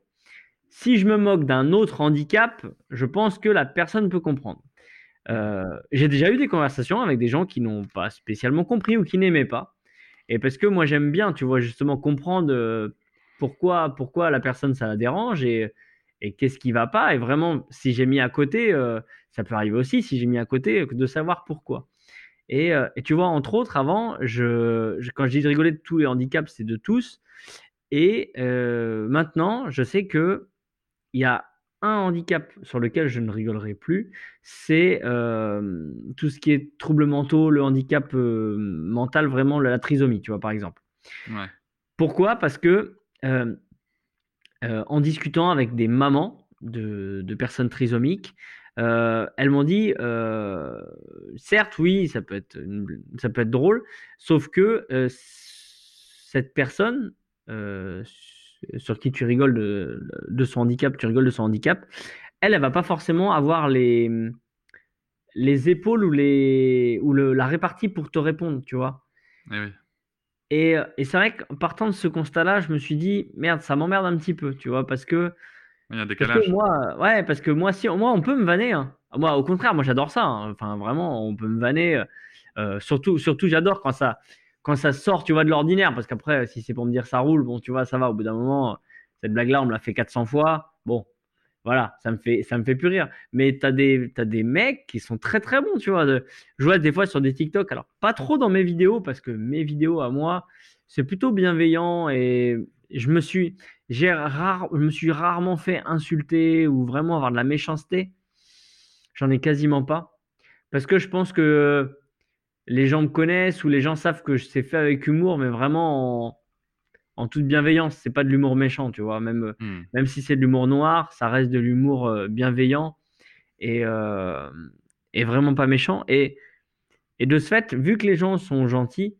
S3: Si je me moque d'un autre handicap, je pense que la personne peut comprendre. Euh, j'ai déjà eu des conversations avec des gens qui n'ont pas spécialement compris ou qui n'aimaient pas. Et parce que moi j'aime bien, tu vois, justement comprendre euh, pourquoi, pourquoi la personne ça la dérange et, qu'est-ce qui va pas. Et vraiment, si j'ai mis à côté, euh, ça peut arriver aussi, si j'ai mis à côté, de savoir pourquoi. Et, tu vois, entre autres, avant, je, quand je dis de rigoler de tous les handicaps, c'est de tous. Et maintenant, je sais que il y a un handicap sur lequel je ne rigolerai plus, c'est euh, tout ce qui est troubles mentaux, le handicap euh, mental, vraiment la trisomie, tu vois, par exemple.
S2: Ouais.
S3: Pourquoi? Parce que euh, en discutant avec des mamans de, de personnes trisomiques, elles m'ont dit, certes, oui, ça peut être, une- ça peut être drôle, sauf que cette personne sur qui tu rigoles de, de son handicap, tu rigoles de son handicap, elle, elle va pas forcément avoir les, les épaules ou, les, ou le, la répartie pour te répondre, tu vois.
S2: Eh oui.
S3: Et, et c'est vrai qu'en partant de ce constat-là, je me suis dit, merde, ça m'emmerde un petit peu, tu vois, parce que,
S2: Il y a un
S3: parce
S2: décalage.
S3: que moi, ouais, parce que moi, si, moi, on peut me vanner. hein. Moi, au contraire, moi, j'adore ça. hein. Enfin, vraiment, on peut me vanner. euh, surtout, surtout, j'adore quand ça, quand ça sort, tu vois, de l'ordinaire, parce qu'après, si c'est pour me dire ça roule, bon, tu vois, ça va. Au bout d'un moment, cette blague-là, on me l'a fait 400 fois. Bon, voilà, ça me fait, ça me fait plus rire. Mais des, t'as des mecs qui sont très très bons, tu vois. de- je vois des fois sur des TikTok, alors pas trop dans mes vidéos, parce que mes vidéos à moi, c'est plutôt bienveillant et je me suis, je me suis rarement fait insulter ou vraiment avoir de la méchanceté. J'en ai quasiment pas. Parce que je pense que les gens me connaissent ou les gens savent que je sais faire avec humour, mais vraiment en, en toute bienveillance. C'est pas de l'humour méchant, tu vois. Même,
S2: Hmm.
S3: même si c'est de l'humour noir, ça reste de l'humour euh, bienveillant et, euh, et vraiment pas méchant. Et, et de ce fait, vu que les gens sont gentils,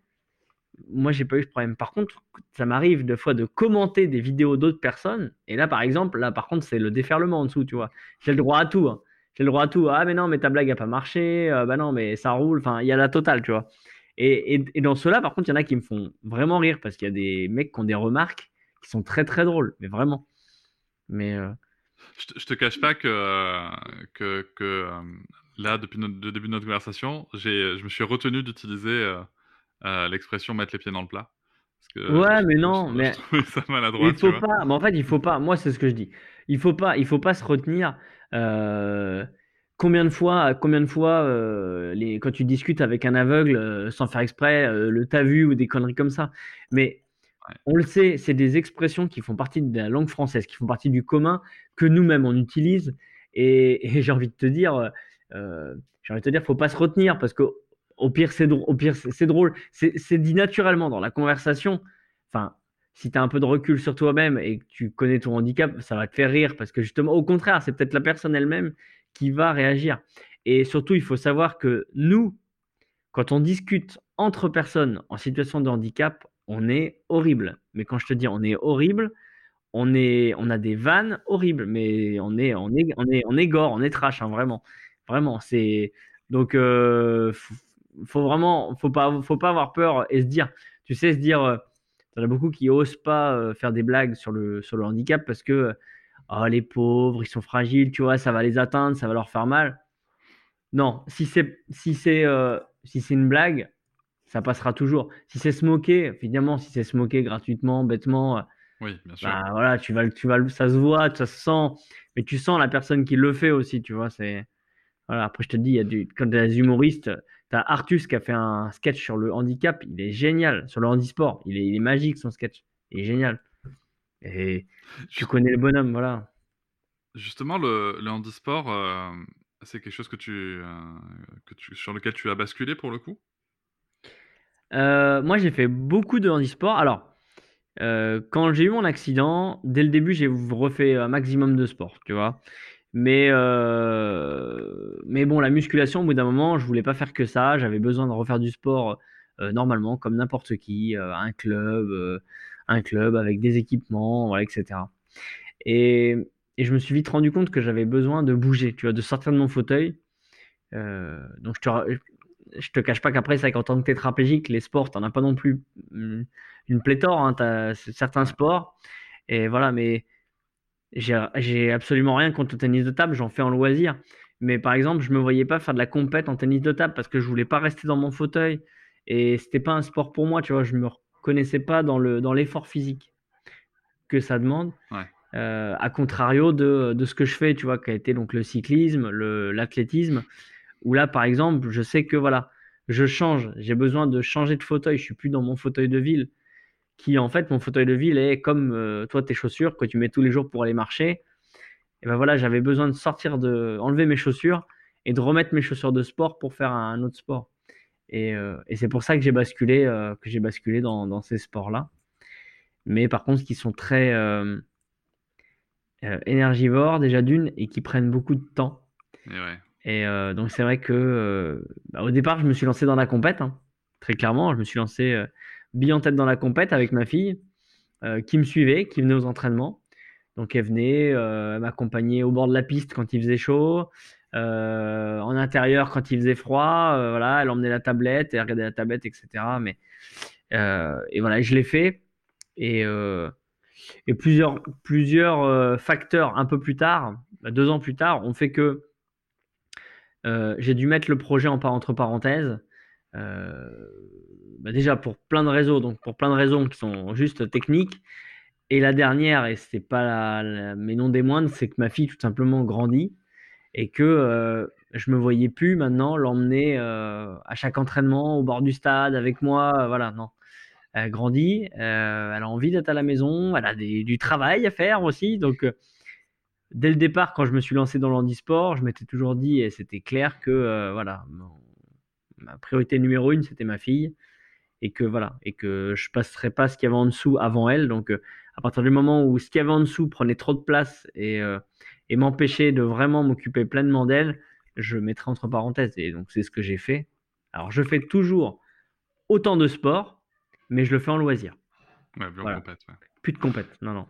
S3: moi j'ai pas eu ce problème. Par contre, ça m'arrive des fois de commenter des vidéos d'autres personnes. Et là, par exemple, là par contre, c'est le déferlement en dessous, tu vois. J'ai le droit à tout. hein. J'ai le droit à tout. Ah, mais non, mais ta blague a pas marché. Euh, bah non, mais ça roule. Enfin, il y a la totale, tu vois. Et, et, et dans ceux-là, par contre, il y en a qui me font vraiment rire parce qu'il y a des mecs qui ont des remarques qui sont très très drôles, mais vraiment. Mais euh,
S2: Je, te, je te cache pas que, que, que euh, là, depuis notre- le début de notre conversation, je me suis retenu d'utiliser euh, euh, l'expression mettre les pieds dans le plat. Parce que
S3: Ouais,
S2: je-
S3: mais
S2: je-
S3: non,
S2: je,
S3: mais-
S2: ça maladroit,
S3: il faut pas. Mais en fait, il faut pas. Moi, c'est ce que je dis. Il faut pas. Il faut pas se retenir. Euh, combien de fois, combien de fois, euh, les, quand tu discutes avec un aveugle euh, sans faire exprès, euh, le t'as vu ou des conneries comme ça. Mais
S2: Ouais.
S3: on le sait, c'est des expressions qui font partie de la langue française, qui font partie du commun que nous-mêmes on utilise. Et, et j'ai envie de te dire, j'ai envie de te dire, faut pas se retenir parce que au pire c'est drôle. Au pire c'est drôle. C'est dit naturellement dans la conversation. Enfin, si tu as un peu de recul sur toi-même et que tu connais ton handicap, ça va te faire rire parce que justement, au contraire, c'est peut-être la personne elle-même qui va réagir. Et surtout, il faut savoir que nous, quand on discute entre personnes en situation de handicap, on est horrible. Mais quand je te dis on est horrible, on, est, on a des vannes horribles, mais on est, on est, on est, on est gore, on est trash, hein, vraiment. Vraiment, c'est. Donc, euh, f- faut vraiment, faut pas, faut pas avoir peur et se dire, tu sais, se dire, euh, il y en a beaucoup qui osent pas euh, faire des blagues sur le, sur le handicap parce que, oh, les pauvres, ils sont fragiles, tu vois, ça va les atteindre, ça va leur faire mal. Non, si c'est, si c'est, euh, si c'est une blague, ça passera toujours. Si c'est se moquer, évidemment, si c'est se moquer gratuitement, bêtement,
S2: Oui, bien sûr.
S3: bah voilà, tu vas, tu vas, ça se voit, ça se sent, mais tu sens la personne qui le fait aussi, tu vois. C'est voilà. Après, je te dis, il y a du, quand des humoristes, Artus qui a fait un sketch sur le handicap, il est génial, sur le handisport, il est, il est magique son sketch, il est génial. Et tu connais le bonhomme, voilà.
S2: Justement, le, le handisport, euh, c'est quelque chose que tu, euh, que tu, sur lequel tu as basculé pour le coup?
S3: Euh, moi, j'ai fait beaucoup de handisport. Alors, quand j'ai eu mon accident, dès le début, j'ai refait un maximum de sport, tu vois. Mais, euh, mais bon, la musculation, au bout d'un moment, je voulais pas faire que ça. J'avais besoin de refaire du sport euh, normalement, comme n'importe qui, euh, un club, un club avec des équipements, etc. Et, et je me suis vite rendu compte que j'avais besoin de bouger, tu vois, de sortir de mon fauteuil. Donc, je te, je te cache pas qu'après, c'est vrai qu'en tant que tétraplégique, les sports, t'en as pas non plus mm, une pléthore. Hein, certains sports. Et voilà, mais j'ai absolument rien contre le tennis de table, j'en fais en loisir. Mais par exemple, je me voyais pas faire de la compète en tennis de table parce que je voulais pas rester dans mon fauteuil. Et c'était pas un sport pour moi, tu vois. Je me reconnaissais pas dans le, dans l'effort physique que ça demande.
S2: Ouais.
S3: Euh, à contrario de, de ce que je fais, tu vois, qui a été donc le cyclisme, l'athlétisme, où là, par exemple, je sais que voilà, je change, j'ai besoin de changer de fauteuil, je suis plus dans mon fauteuil de ville, qui en fait, mon fauteuil de ville est comme euh, toi, tes chaussures que tu mets tous les jours pour aller marcher. Et ben voilà, j'avais besoin de sortir, de enlever mes chaussures et de remettre mes chaussures de sport pour faire un, autre sport. Et, euh, et c'est pour ça que j'ai basculé, euh, que j'ai basculé dans, dans ces sports-là. Mais par contre, qui sont très euh, énergivores déjà d'une et qui prennent beaucoup de temps.
S2: Et ouais.
S3: Et donc c'est vrai que bah, au départ, je me suis lancé dans la compète, hein. très clairement. Je me suis lancé bille en tête dans la compète avec ma fille, euh, qui me suivait, qui venait aux entraînements. Donc elle venait, euh, m'accompagnait au bord de la piste quand il faisait chaud, euh, en intérieur quand il faisait froid. euh, voilà, elle emmenait la tablette, elle regardait la tablette, etc. Mais et voilà, je l'ai fait. Et, plusieurs plusieurs facteurs un peu plus tard, bah, deux ans plus tard, ont fait que j'ai dû mettre le projet en entre parenthèses. Euh, bah déjà pour plein de raisons, donc pour plein de raisons qui sont juste techniques. Et la dernière, et c'est pas la, la- mais non des moindres, c'est que ma fille tout simplement grandit et que euh, je me voyais plus maintenant l'emmener euh, à chaque entraînement au bord du stade avec moi. euh, voilà, non. Elle grandit, elle a envie d'être à la maison, elle a du travail à faire aussi. Donc, dès le départ, quand je me suis lancé dans le handisport, je m'étais toujours dit, et c'était clair que voilà, ma priorité numéro une, c'était ma fille, et que voilà, et que je passerais pas ce qu'il y avait en dessous avant elle. Donc, euh, à partir du moment où ce qu'il y avait en dessous prenait trop de place et, euh, et m'empêchait de vraiment m'occuper pleinement d'elle, je mettrais entre parenthèses. Et donc, c'est ce que j'ai fait. Alors, je fais toujours autant de sport, mais je le fais en loisir.
S2: Ouais, plus en compète, ouais.
S3: Plus de compète. Non, non.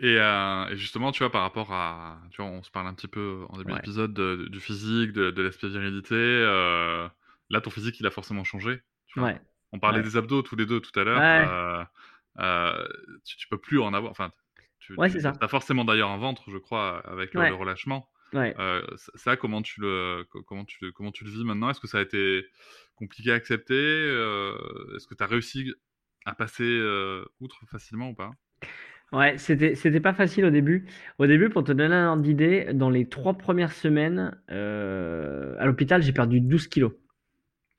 S2: Et, euh, et justement, tu vois, par rapport à. Tu vois, on se parle un petit peu en début
S3: Ouais.
S2: d'épisode de- du physique, de, de l'aspect virilité. euh, là, ton physique, il a forcément changé. Tu vois.
S3: Ouais.
S2: On parlait
S3: Ouais.
S2: des abdos tous les deux tout à l'heure. Euh, euh, tu, tu peux plus en avoir. Enfin, tu,
S3: ça.
S2: as forcément d'ailleurs un ventre, je crois, avec le, relâchement.
S3: Ouais.
S2: Euh, ça- comment tu le, co- comment tu, comment tu le vis maintenant? Est-ce que ça a été compliqué à accepter Euh, Est-ce que tu as réussi à passer euh, outre facilement ou pas?
S3: Ouais, c'était c'était pas facile au début. Au début, pour te donner un ordre d'idée, dans les trois premières semaines à l'hôpital, j'ai perdu 12 kilos.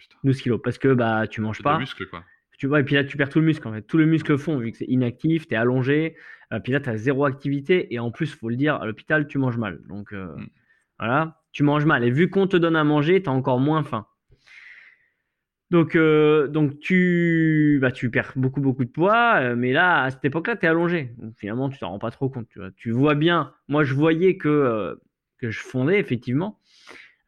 S2: Putain,
S3: 12 kilos parce que bah tu manges pas.
S2: de muscle quoi.
S3: Tu vois, et puis là, tu perds tout le muscle en fait. Tout le muscle fond vu que c'est inactif, tu es allongé. Euh, puis là, tu as zéro activité. Et en plus, faut le dire, à l'hôpital, tu manges mal. Donc euh,
S2: Mm.
S3: voilà, tu manges mal. Et vu qu'on te donne à manger, tu as encore moins faim. Donc, euh, donc tu, bah, tu perds beaucoup, beaucoup de poids. mais là, à cette époque-là, tu es allongé. Donc finalement, tu t'en rends pas trop compte. Tu vois, tu vois bien. Moi, je voyais que, que je fondais, effectivement.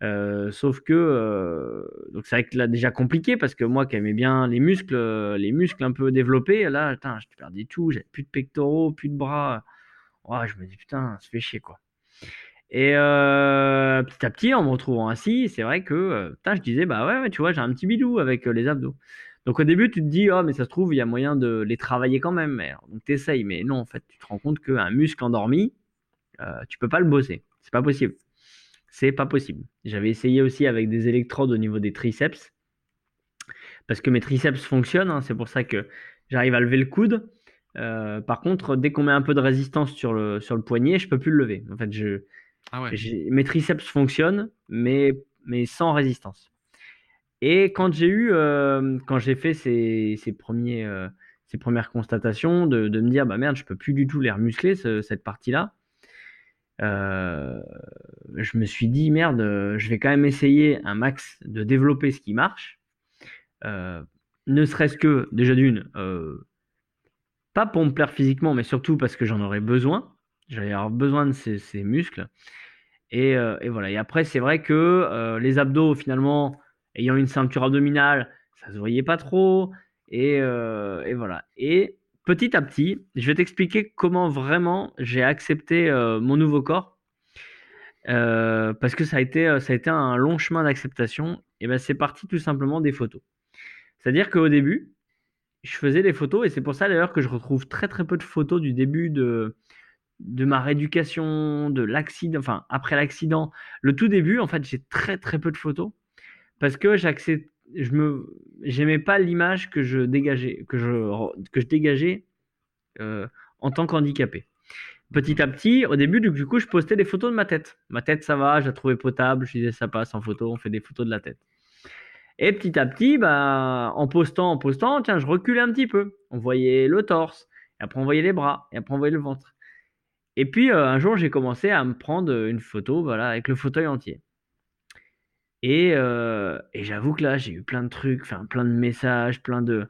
S3: Sauf que euh, donc c'est vrai que là déjà compliqué parce que moi qui aimais bien les muscles, les muscles un peu développés, là putain, je perdais tout, j'avais plus de pectoraux, plus de bras. Ouais, je me dis putain, ça fait chier quoi. Et, petit à petit, en me retrouvant assis, c'est vrai que putain, je disais, bah ouais, tu vois, j'ai un petit bidou avec les abdos. Donc au début, tu te dis, oh, mais ça se trouve, il y a moyen de les travailler quand même. Alors, donc tu essayes, mais non, en fait, tu te rends compte qu'un muscle endormi, tu peux pas le bosser. C'est pas possible. C'est pas possible. J'avais essayé aussi avec des électrodes au niveau des triceps. Parce que mes triceps fonctionnent, hein, c'est pour ça que j'arrive à lever le coude. Euh, par contre, dès qu'on met un peu de résistance sur le, sur le poignet, je peux plus le lever. En fait, je,
S2: Ah ouais.
S3: mes triceps fonctionnent, mais, mais sans résistance. Et quand j'ai eu, euh, quand j'ai fait ces, ces premiers, euh, ces premières constatations, de, de me dire, bah merde, je peux plus du tout les remuscler, ce- cette partie-là, euh, je me suis dit, merde, je vais quand même essayer un max de développer ce qui marche. Euh, ne serait-ce que, déjà d'une, euh, pas pour me plaire physiquement, mais surtout parce que j'en aurais besoin. J'allais avoir besoin de ces, muscles. Et, voilà. Et après, c'est vrai que les abdos, finalement, ayant une ceinture abdominale, ça se voyait pas trop. Et, et voilà. Et petit à petit, je vais t'expliquer comment vraiment j'ai accepté euh, mon nouveau corps. Euh, parce que ça a été, euh, ça a été un long chemin d'acceptation. Et ben, c'est parti tout simplement des photos. C'est-à-dire qu'au début, je faisais des photos, et c'est pour ça d'ailleurs que je retrouve très peu de photos du début de, ma rééducation, de l'accident, enfin après l'accident. Le tout début, en fait, j'ai très très peu de photos parce que j'accepte, je me, j'aimais pas l'image que je dégageais, que je, que je dégageais euh, en tant qu'handicapé. Petit à petit, au début, du coup, je postais des photos de ma tête. Ma tête, ça va, je la trouvais potable. Je disais, ça passe en photo, on fait des photos de la tête. Et petit à petit, bah, en postant, en postant, tiens, je reculais un petit peu. On voyait le torse, et après on voyait les bras, et après on voyait le ventre. Et puis euh, un jour, j'ai commencé à me prendre une photo, voilà, avec le fauteuil entier. Et, euh, et j'avoue que là, j'ai eu plein de trucs, enfin plein de messages, plein de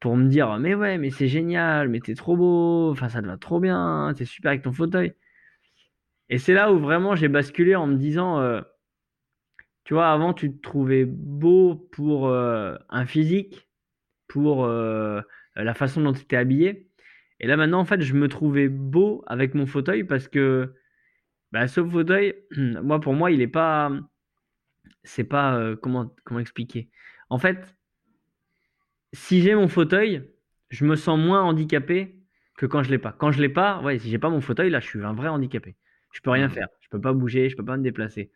S3: pour me dire, mais ouais, mais c'est génial, mais t'es trop beau, enfin ça te va trop bien, t'es super avec ton fauteuil. Et c'est là où vraiment j'ai basculé en me disant, euh, tu vois, avant tu te trouvais beau pour euh, un physique, pour la façon dont tu étais habillé. Et là maintenant, en fait, je me trouvais beau avec mon fauteuil parce que bah, ce fauteuil, moi pour moi, il est pas, c'est pas euh, comment comment expliquer. En fait, si j'ai mon fauteuil, je me sens moins handicapé que quand je l'ai pas. Quand je l'ai pas, ouais, si j'ai pas mon fauteuil, là, je suis un vrai handicapé. Je peux rien
S2: Mhm.
S3: faire. Je peux pas bouger, je peux pas me déplacer.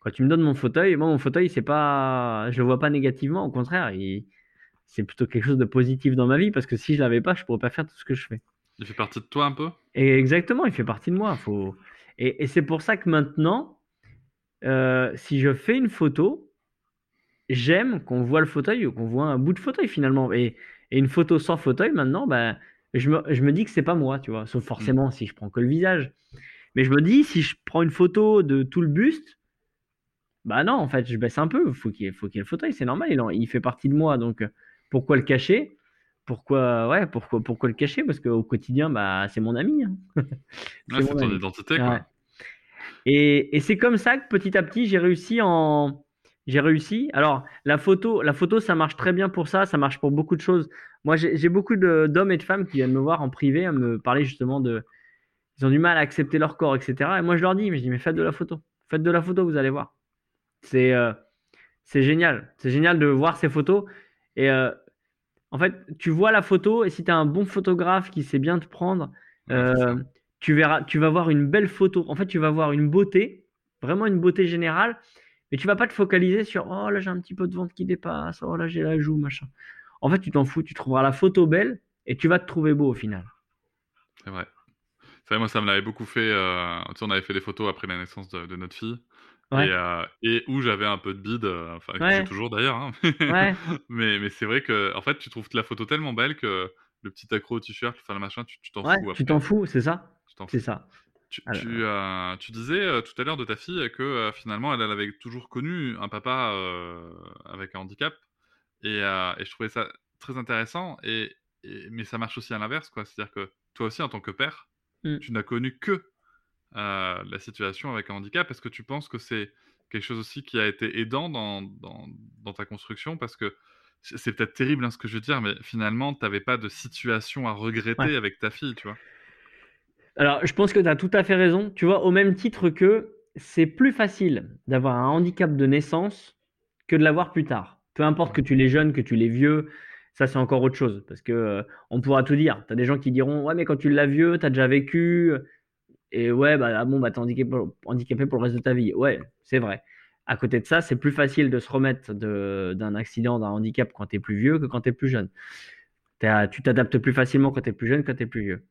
S3: Quand tu me donnes mon fauteuil, moi, mon fauteuil, c'est pas, je le vois pas négativement. Au contraire, il- c'est plutôt quelque chose de positif dans ma vie parce que si je l'avais pas, je pourrais pas faire tout ce que je fais.
S2: Il fait partie de toi un peu?
S3: Et exactement, il fait partie de moi. Faut... Et, et c'est pour ça que maintenant, euh, si je fais une photo, j'aime qu'on voit le fauteuil ou qu'on voit un bout de fauteuil finalement. Et, et une photo sans fauteuil, maintenant, ben, je, me, je me dis que c'est pas moi, tu vois. Sauf forcément si je prends que le visage. Mais je me dis, si je prends une photo de tout le buste, bah non, en fait, je baisse un peu. Faut qu'il faut qu'il y ait le fauteuil, c'est normal. Il, en- il fait partie de moi. Donc, euh, pourquoi le cacher? Pourquoi, ouais, pourquoi, pourquoi le cacher? Parce qu'au quotidien, bah, c'est mon ami. hein.
S2: Ouais,
S3: C'est mon
S2: ton
S3: ami.
S2: identité, quoi.
S3: Et, et c'est comme ça que petit à petit, j'ai réussi en. J'ai réussi. Alors, la photo, la photo, ça marche très bien pour ça. Ça marche pour beaucoup de choses. Moi, j'ai beaucoup d'hommes et de femmes qui viennent me voir en privé, à me parler justement de. Ils ont du mal à accepter leur corps, etc. Et moi, je leur dis, mais je dis, mais faites de la photo. Faites de la photo, vous allez voir. C'est euh, c'est génial. C'est génial de voir ces photos. Et euh, en fait, tu vois la photo, et si tu as un bon photographe qui sait bien te prendre,
S2: Ouais,
S3: euh, tu verras, tu vas voir une belle photo. En fait, tu vas voir une beauté, vraiment une beauté générale, mais tu vas pas te focaliser sur oh là j'ai un petit peu de ventre qui dépasse, oh là j'ai la joue, machin. En fait, tu t'en fous, tu trouveras la photo belle et tu vas te trouver beau au final.
S2: C'est vrai. C'est vrai, moi, ça me l'avait beaucoup fait. euh, Tu sais, on avait fait des photos après la naissance de, de notre fille.
S3: Ouais.
S2: Et, euh, et où j'avais un peu de bide, euh, enfin,
S3: Ouais.
S2: j'ai toujours d'ailleurs. hein.
S3: Ouais.
S2: mais mais c'est vrai que, en fait, tu trouves la photo tellement belle que le petit accro au t-shirt, enfin, le machin, tu t'en
S3: Ouais,
S2: fous.
S3: tu t'en fous, c'est ça,
S2: t'en
S3: c'est ça.
S2: Tu,
S3: Alors-
S2: tu, euh, tu disais euh, tout à l'heure de ta fille que euh, finalement elle, elle avait toujours connu un papa avec un handicap et, et je trouvais ça très intéressant et, et- mais ça marche aussi à l'inverse quoi c'est à dire que toi aussi en tant que père
S3: Mm.
S2: tu n'as connu que la situation avec un handicap est-ce que tu penses que c'est quelque chose aussi qui a été aidant dans, dans, dans ta construction? Parce que c'est c'est peut-être terrible hein, ce que je veux dire mais finalement tu n'avais pas de situation à regretter
S3: Ouais.
S2: avec ta fille tu vois?
S3: Alors, je pense que tu as tout à fait raison. Tu vois, au même titre que c'est plus facile d'avoir un handicap de naissance que de l'avoir plus tard. Peu importe que tu l'es jeune, que tu l'es vieux, ça c'est encore autre chose. Parce que euh, on pourra tout dire. Tu as des gens qui diront Ouais, mais quand tu l'as vieux, tu as déjà vécu. Et ouais, bah ah bon, bah, t'es handicapé, handicapé pour le reste de ta vie. Ouais, c'est vrai. À côté de ça, c'est plus facile de se remettre d'un accident, d'un handicap quand tu es plus vieux que quand tu es plus jeune. Tu t'adaptes plus facilement quand tu es plus jeune que quand tu es plus vieux.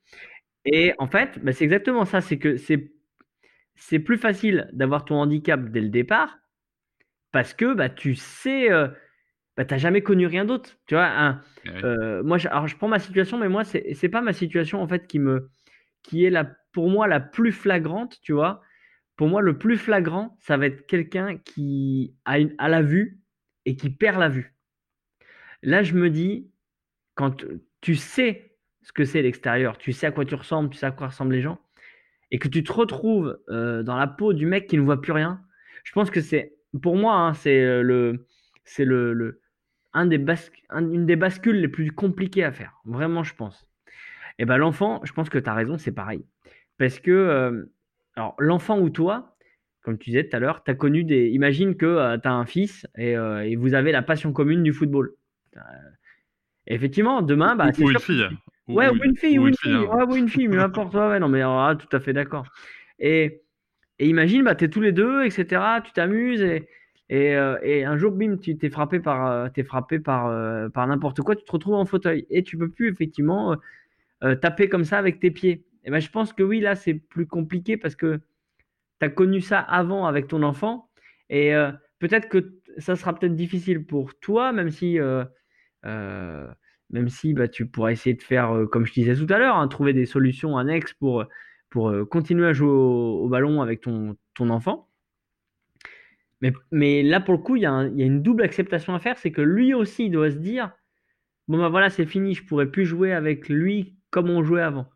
S3: Et en fait, bah, c'est exactement ça. C'est que c'est plus facile d'avoir ton handicap dès le départ parce que bah, tu sais, euh, bah, tu n'as jamais connu rien d'autre. Tu vois, eh euh, moi, je, alors je prends ma situation, mais moi, ce n'est pas ma situation en fait qui, me, qui est la, pour moi la plus flagrante, tu vois. Pour moi, le plus flagrant, ça va être quelqu'un qui a, une, a la vue et qui perd la vue. Là, je me dis, quand tu sais ce que c'est l'extérieur, tu sais à quoi tu ressembles, tu sais à quoi ressemblent les gens, et que tu te retrouves euh, dans la peau du mec qui ne voit plus rien, je pense que c'est, pour moi, hein, c'est euh, le, c'est le, le un des une des bascules les plus compliquées à faire. Vraiment, je pense. Et ben l'enfant, je pense que tu as raison, c'est pareil. Parce que, euh, alors, l'enfant ou toi, comme tu disais tout à l'heure, tu as connu des. Imagine que tu as un fils et, et, vous avez la passion commune du football effectivement, demain, bah,
S2: c'est ou, une fille.
S3: Ouais, ou une fille, ou une fille, hein. ou une fille, mais n'importe quoi. Ouais, non, mais ah, tout à fait d'accord. Et, et imagine, bah, tu es tous les deux, etc. Tu t'amuses et, et, euh, et, un jour, bim, tu t'es frappé par, euh, es frappé par, euh, par n'importe quoi, tu te retrouves en fauteuil et tu peux plus effectivement taper comme ça avec tes pieds. Et ben, je pense que oui, là, c'est plus compliqué parce que tu as connu ça avant avec ton enfant et peut-être que ça sera peut-être difficile pour toi, même si euh, même si bah, tu pourras essayer de faire, euh, comme je disais tout à l'heure, hein, trouver des solutions annexes pour, pour euh, continuer à jouer au, ballon avec ton, ton enfant. Mais, mais, là, pour le coup, il y, a il y, a une double acceptation à faire. C'est que lui aussi, il doit se dire Bon, ben voilà, c'est fini, je pourrais plus jouer avec lui comme on jouait avant.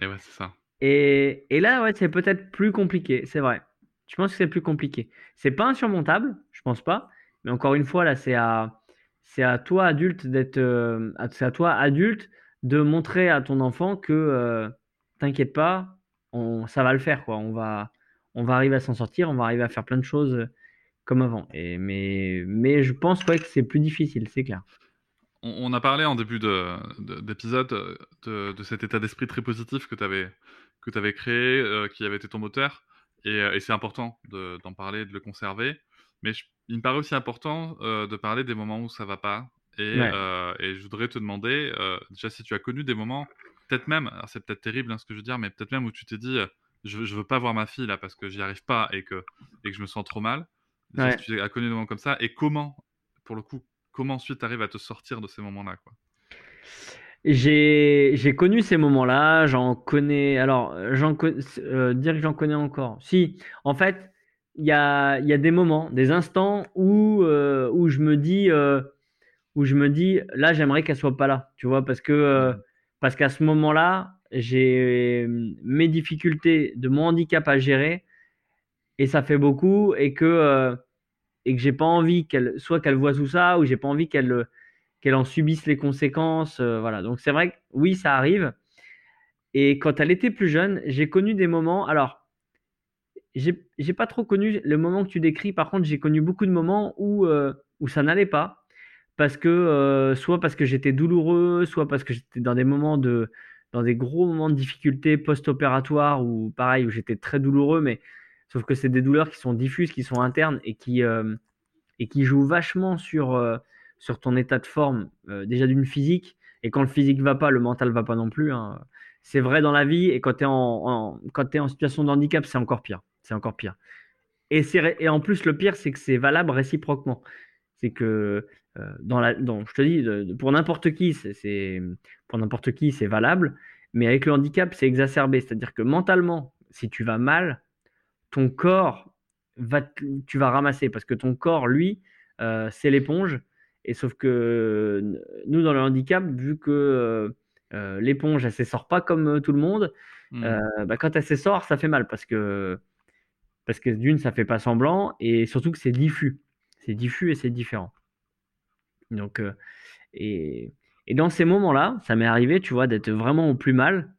S2: Et ouais, c'est ça.
S3: Et, et, là, ouais, c'est peut-être plus compliqué, c'est vrai. Je pense que c'est plus compliqué. C'est pas insurmontable, je pense pas. Mais encore une fois, là, c'est à, c'est à toi adulte d'être, euh, c'est à toi adulte de montrer à ton enfant que euh, t'inquiète pas, on, ça va le faire quoi. On va, on va arriver à s'en sortir, on va arriver à faire plein de choses euh, comme avant. Et, mais, mais je pense que c'est plus difficile, c'est clair.
S2: On, a parlé en début d'épisode de, cet état d'esprit très positif que tu avais, que avais créé, qui avait été ton moteur. Et, et c'est important d'en parler, de le conserver. Mais il me paraît aussi important euh, de parler des moments où ça va pas. Et, euh, et je voudrais te demander, euh, déjà, si tu as connu des moments, peut-être même, c'est peut-être terrible hein, ce que je veux dire, mais peut-être même où tu t'es dit, je, ne veux pas voir ma fille là parce que j'y arrive pas et que, et que je me sens trop mal. Tu as connu des moments comme ça, et comment, pour le coup, comment ensuite tu arrives à te sortir de ces moments-là quoi?
S3: J'ai connu ces moments-là, j'en connais. Alors, j'en dire que j'en connais encore. Si, en fait, il y a, y a, des moments, des instants où, euh, où je me dis, euh, où je me dis, là, j'aimerais qu'elle soit pas là, tu vois, parce que euh, parce qu'à ce moment-là, j'ai mes difficultés de mon handicap à gérer et ça fait beaucoup et que et que j'ai pas envie qu'elle soit qu'elle voit tout ça ou j'ai pas envie qu'elle qu'elle en subisse les conséquences, voilà. Donc c'est vrai que oui, ça arrive. Et quand elle était plus jeune, j'ai connu des moments. Alors j'ai pas trop connu le moment que tu décris. Par contre, j'ai connu beaucoup de moments où, euh, où ça n'allait pas. Parce que, euh, soit parce que j'étais douloureux, soit parce que j'étais dans des moments de, dans des gros moments de difficulté post-opératoire ou pareil, où j'étais très douloureux, mais sauf que c'est des douleurs qui sont diffuses, qui sont internes et qui, euh, et qui jouent vachement sur, sur ton état de forme, déjà d'une physique. Et quand le physique va pas, le mental va pas non plus. Hein. C'est vrai dans la vie et quand tu en, es en situation de handicap, c'est encore pire c'est encore pire. Et, et, en plus, le pire, c'est que c'est valable réciproquement. C'est que euh, dans la, je te dis, pour n'importe qui, c'est pour n'importe qui, c'est valable. Mais avec le handicap, c'est exacerbé. C'est-à-dire que mentalement, si tu vas mal, ton corps va, tu vas ramasser parce que ton corps, lui, euh, c'est l'éponge. Et sauf que nous, dans le handicap, vu que euh, l'éponge, elle ne sort pas comme tout le monde, mmh. bah, quand elle s'essort, ça fait mal parce que parce que d'une, ça fait pas semblant, et surtout que c'est diffus. C'est diffus et c'est différent. Donc, euh, et, dans ces moments-là, ça m'est arrivé, tu vois, d'être vraiment au plus mal.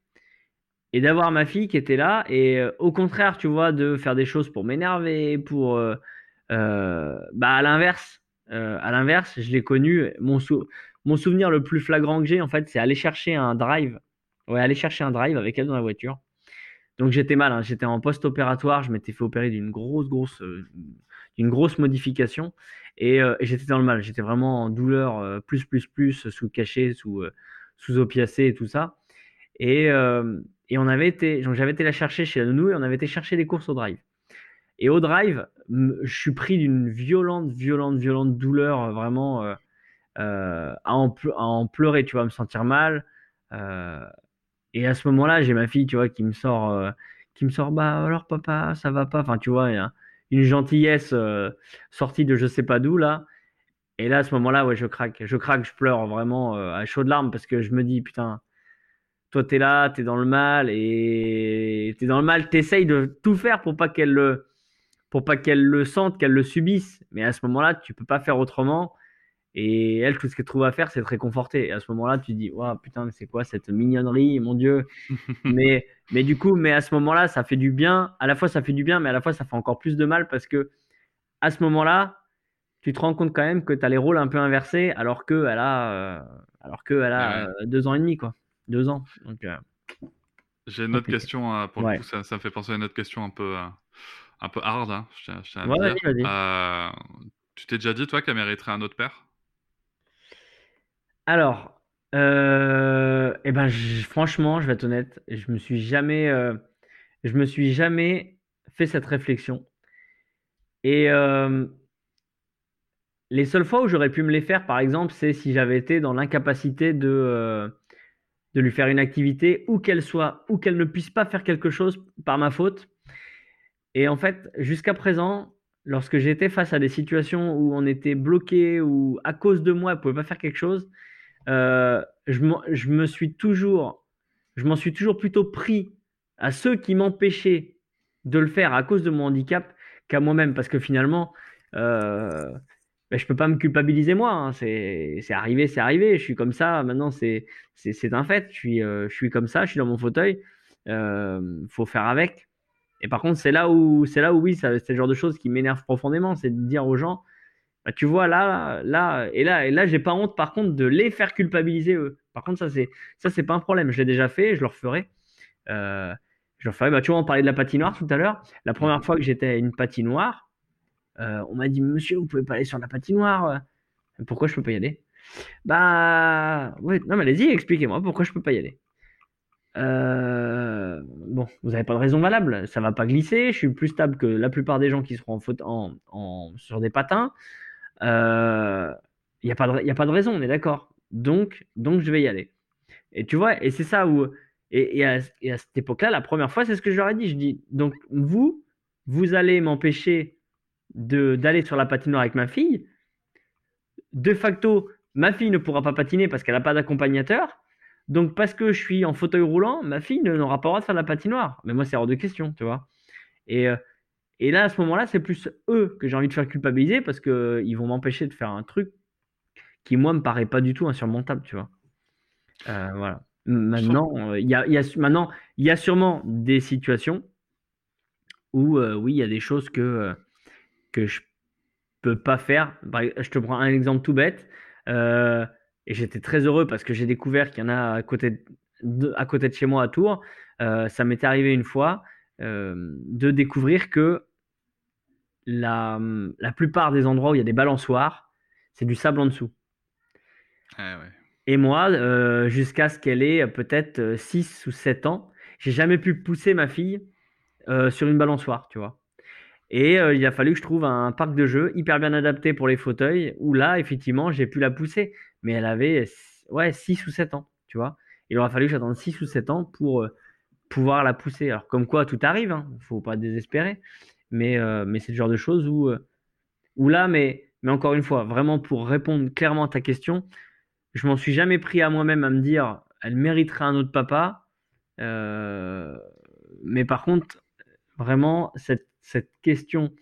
S3: et d'avoir ma fille qui était là. Et euh, au contraire, tu vois, de faire des choses pour m'énerver, pour. euh, bah, à l'inverse, à l'inverse, je l'ai connu. Mon, sou- mon souvenir le plus flagrant que j'ai, en fait, c'est aller chercher un drive. Ouais, aller chercher un drive avec elle dans la voiture. Donc j'étais mal, hein, j'étais en post-opératoire, je m'étais fait opérer d'une grosse, grosse, euh, d'une grosse modification et, euh, et j'étais dans le mal. J'étais vraiment en douleur euh, plus, plus, plus, sous cachet, sous, sous opiacé et tout ça. Et, et on avait été, j'avais été la chercher chez la nounou et on avait été chercher les courses au drive. Et au drive, je suis pris d'une violente, violente, violente douleur, vraiment à, en à en pleurer, tu vois, me sentir mal. Et à ce moment-là, j'ai ma fille, tu vois, qui me sort, euh, qui me sort, bah alors papa, ça va pas. Enfin, tu vois, a une gentillesse euh, sortie de je sais pas d'où là. Et là, à ce moment-là, ouais, je craque, je craque, je pleure vraiment euh, à chaudes larmes parce que je me dis, putain, toi t'es là, t'es dans le mal et t'es dans le mal, t'essayes de tout faire pour pas qu'elle le, pour pas qu'elle le sente, qu'elle le subisse. Mais à ce moment-là, tu peux pas faire autrement. Et elle, tout ce qu'elle trouve à faire, c'est de te réconforter. Et à ce moment-là, tu te dis, waouh, putain, mais c'est quoi cette mignonnerie, mon Dieu? mais, mais du coup, mais à ce moment-là, ça fait du bien. À la fois, ça fait du bien, mais à la fois, ça fait encore plus de mal parce que à ce moment-là, tu te rends compte quand même que tu as les rôles un peu inversés alors qu'elle a, euh, alors que elle a
S2: Ouais.
S3: euh, deux ans et demi, quoi. Deux ans. Donc, euh,
S2: J'ai une autre question, pour
S3: Ouais.
S2: le coup, ça, ça me fait penser à une autre question un peu, un peu hard, hein, je tiens, je tiens à le
S3: Ouais,
S2: dire.
S3: vas-y, vas-y.
S2: Tu t'es déjà dit, toi, qu'elle mériterait un autre père?
S3: Alors, euh, eh ben, franchement, je vais être honnête, je me suis jamais, euh, je me suis jamais fait cette réflexion. Et euh, les seules fois où j'aurais pu me les faire, par exemple, c'est si j'avais été dans l'incapacité de, de lui faire une activité, où qu'elle soit, ou qu'elle ne puisse pas faire quelque chose par ma faute. Et en fait, jusqu'à présent, lorsque j'étais face à des situations où on était bloqué, ou à cause de moi, elle ne pouvait pas faire quelque chose, euh, je, me suis toujours, je m'en suis toujours plutôt pris à ceux qui m'empêchaient de le faire à cause de mon handicap qu'à moi-même, parce que finalement, euh, ben, je peux pas me culpabiliser moi. hein. C'est, arrivé, c'est arrivé. Je suis comme ça. Maintenant, c'est, un fait. Je suis, euh, je suis comme ça. Je suis dans mon fauteuil. Euh, faut faire avec. Et par contre, c'est là où, c'est là où oui, c'est le genre de choses qui m'énerve profondément, c'est de dire aux gens, bah, tu vois là, là et là et là, j'ai pas honte par contre de les faire culpabiliser eux. Par contre, ça c'est, ça c'est pas un problème. Je l'ai déjà fait, je le referai. Euh, je leur ferai. Bah, tu vois, on parlait de la patinoire tout à l'heure. La première fois que j'étais à une patinoire, euh, on m'a dit, monsieur, vous pouvez pas aller sur la patinoire. Pourquoi je peux pas y aller? Bah, ouais, non, mais allez-y, expliquez-moi pourquoi je peux pas y aller. Euh, bon, vous n'avez pas de raison valable. Ça va pas glisser. Je suis plus stable que la plupart des gens qui seront en faute, en- sur des patins. Il n'y a, pas de- a pas de raison, on est d'accord. Donc, donc, je vais y aller. Et tu vois, et c'est ça où. Et, et à, à cette époque-là, la première fois, c'est ce que je leur ai dit. Je dis, donc, vous, vous allez m'empêcher d'aller sur la patinoire avec ma fille. De facto, ma fille ne pourra pas patiner parce qu'elle n'a pas d'accompagnateur. Donc, parce que je suis en fauteuil roulant, ma fille n'aura pas le droit de faire la patinoire. Mais moi, c'est hors de question, tu vois. Et, euh, et là, à ce moment-là, c'est plus eux que j'ai envie de faire culpabiliser parce qu'ils vont m'empêcher de faire un truc qui, moi, me paraît pas du tout insurmontable, tu vois. Euh, voilà. Maintenant, euh, il y a, y maintenant, il y a sûrement des situations où, euh, oui, il y a des choses que, que je peux pas faire. Ex- je te prends un exemple tout bête. Euh, et j'étais très heureux parce que j'ai découvert qu'il y en a à côté de, à côté de chez moi à Tours. Ça m'était arrivé une fois de découvrir que la, la plupart des endroits où il y a des balançoires, c'est du sable en dessous.
S2: Ouais.
S3: Et moi, euh, jusqu'à ce qu'elle ait euh, peut-être 6 ou 7 ans, j'ai jamais pu pousser ma fille euh, sur une balançoire, tu vois. Et euh, il a fallu que je trouve un parc de jeux hyper bien adapté pour les fauteuils, où là, effectivement, j'ai pu la pousser. Mais elle avait euh, ouais, 6 ou 7 ans, tu vois. Il aura fallu que j'attende 6 ou 7 ans pour euh, pouvoir la pousser. Alors, comme quoi, tout arrive, hein, faut pas désespérer. Mais, euh, mais c'est le genre de choses où, euh, où là, mais, mais encore une fois, vraiment pour répondre clairement à ta question, je m'en suis jamais pris à moi-même à me dire, elle mériterait un autre papa. Euh, mais par contre, vraiment, cette, cette question,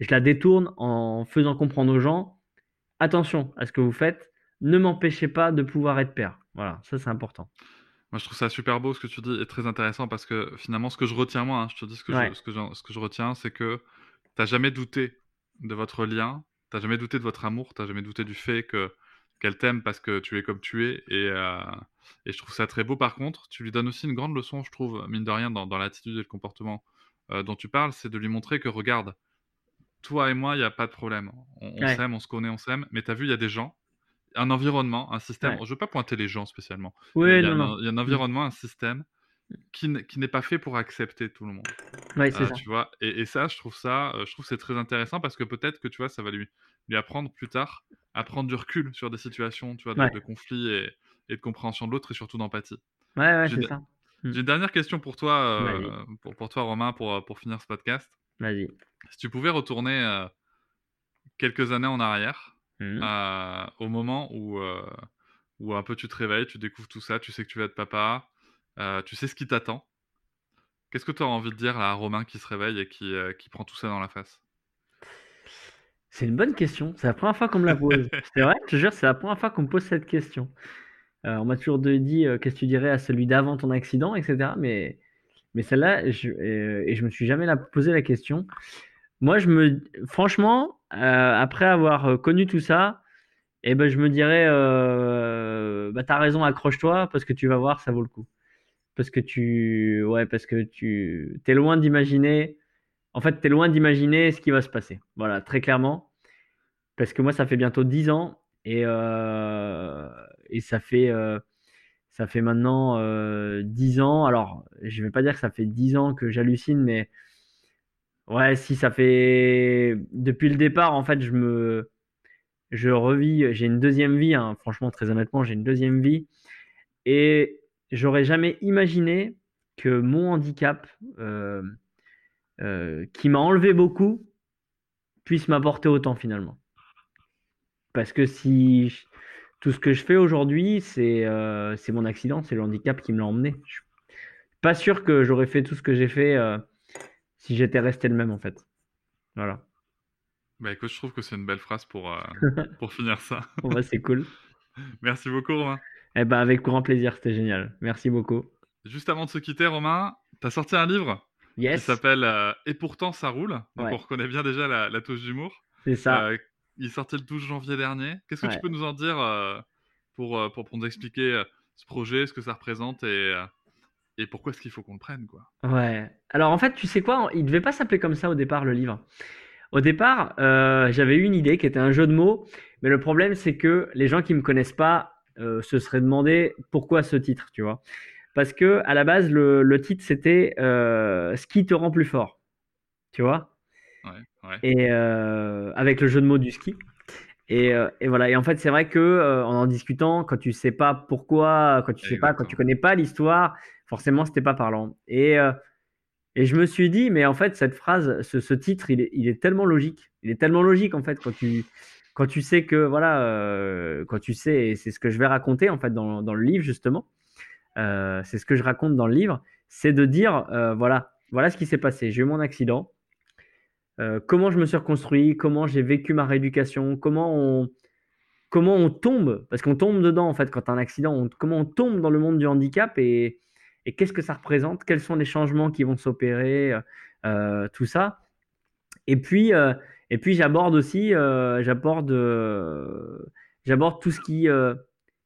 S3: je la détourne en faisant comprendre aux gens, attention à ce que vous faites, ne m'empêchez pas de pouvoir être père. Voilà, ça c'est important.
S2: Moi, je trouve ça super beau ce que tu dis et très intéressant parce que finalement, ce que je retiens, moi, hein, je te dis ce que,
S3: Ouais.
S2: je, ce, que je, ce que je retiens, c'est que tu n'as jamais douté de votre lien, tu n'as jamais douté de votre amour, tu n'as jamais douté du fait que qu'elle t'aime parce que tu es comme tu es. Et, euh, et je trouve ça très beau. Par contre, tu lui donnes aussi une grande leçon, je trouve, mine de rien, dans, dans l'attitude et le comportement euh, dont tu parles, c'est de lui montrer que, regarde, toi et moi, il n'y a pas de problème. On, on
S3: Ouais.
S2: s'aime, on se connaît, on s'aime. Mais tu as vu, il y a des gens, un environnement, un système.
S3: Ouais.
S2: Je ne veux pas pointer les gens spécialement.
S3: Oui,
S2: il, y a
S3: non,
S2: un,
S3: non.
S2: il y a un environnement, un système qui, n- qui n'est pas fait pour accepter tout le monde.
S3: Ouais, c'est
S2: Euh,
S3: ça.
S2: tu vois? Et, et ça, je trouve ça, euh, je trouve c'est très intéressant parce que peut-être que tu vois, ça va lui, lui apprendre plus tard à prendre du recul sur des situations, tu vois, de,
S3: Ouais.
S2: de conflit et, et de compréhension de l'autre et surtout d'empathie.
S3: Ouais, ouais,
S2: J'ai
S3: c'est
S2: une-
S3: ça. Mm.
S2: J'ai une dernière question pour toi, euh, pour, pour toi Romain, pour, pour finir ce podcast.
S3: Vas-y.
S2: Si tu pouvais retourner euh, quelques années en arrière, Euh, au moment où, euh, où un peu tu te réveilles, tu découvres tout ça, tu sais que tu vas être papa, euh, tu sais ce qui t'attend. Qu'est-ce que tu auras envie de dire là, à Romain qui se réveille et qui, euh, qui prend tout ça dans la face?
S3: C'est une bonne question. C'est la première fois qu'on me la pose. C'est vrai, je te jure, c'est la première fois qu'on me pose cette question. Euh, on m'a toujours dit euh, qu'est-ce que tu dirais à celui d'avant ton accident, etc. Mais, mais celle-là, je, et je me suis jamais la, posé la question. Moi, je me, franchement, euh, après avoir euh, connu tout ça, eh ben, je me dirais, euh, bah, t'as raison, accroche-toi parce que tu vas voir, ça vaut le coup. Parce que tu, ouais, parce que tu, t'es loin d'imaginer. En fait, t'es loin d'imaginer ce qui va se passer. Voilà, très clairement. Parce que moi, ça fait bientôt 10 ans et, et ça fait, maintenant euh, 10 ans. Alors, je vais pas dire que ça fait 10 ans que j'hallucine, mais ouais, si ça fait depuis le départ, en fait, je me, je revis, j'ai une deuxième vie. hein. Franchement, très honnêtement, j'ai une deuxième vie et j'aurais jamais imaginé que mon handicap, euh, euh, qui m'a enlevé beaucoup, puisse m'apporter autant finalement. Parce que si tout ce que je fais aujourd'hui, c'est euh, c'est mon accident, c'est le handicap qui me l'a emmené. Je suis pas sûr que j'aurais fait tout ce que j'ai fait si j'étais resté le même en fait. Voilà.
S2: Bah écoute, je trouve que c'est une belle phrase pour, euh, pour finir ça.
S3: Bon, bah, c'est cool.
S2: Merci beaucoup Romain.
S3: Eh ben, avec grand plaisir, c'était génial. Merci beaucoup.
S2: Juste avant de se quitter Romain, tu as sorti un livre qui
S3: Yes,
S2: s'appelle euh, Et pourtant ça roule. Donc
S3: Ouais.
S2: on reconnaît bien déjà la, la touche d'humour.
S3: c'est ça.
S2: Euh, il sorti le 12 janvier dernier. Qu'est-ce que tu peux nous en dire pour, pour, pour nous expliquer ce projet, ce que ça représente et, et pourquoi est-ce qu'il faut qu'on le prenne quoi?
S3: Ouais. Alors en fait, tu sais quoi? Il devait pas s'appeler comme ça au départ, le livre. Au départ, euh, j'avais eu une idée qui était un jeu de mots, mais le problème c'est que les gens qui me connaissent pas euh, se seraient demandé pourquoi ce titre, tu vois? Parce que à la base, le, le titre c'était euh, Ce qui te rend plus fort, tu vois?
S2: Ouais, ouais.
S3: Et euh, avec le jeu de mots du ski. Et, et voilà. Et en fait, c'est vrai que euh, en en discutant, quand tu sais pas pourquoi, quand tu sais pas, quand tu connais pas l'histoire, forcément, c'était pas parlant. Et, euh, et je me suis dit, mais en fait, cette phrase, ce, ce titre, il est, il est tellement logique. Il est tellement logique en fait quand tu quand tu sais que voilà, euh, quand tu sais, et c'est ce que je vais raconter en fait dans, dans le livre justement. Euh, c'est ce que je raconte dans le livre, c'est de dire voilà, voilà ce qui s'est passé. J'ai eu mon accident. Comment je me suis reconstruit, comment j'ai vécu ma rééducation, comment on, comment on tombe, parce qu'on tombe dedans en fait quand as un accident, comment on tombe dans le monde du handicap? Et, et qu'est-ce que ça représente, quels sont les changements qui vont s'opérer, euh, tout ça? Et puis, euh, et puis j'aborde aussi, euh, j'aborde, euh, j'aborde tout ce qui, euh,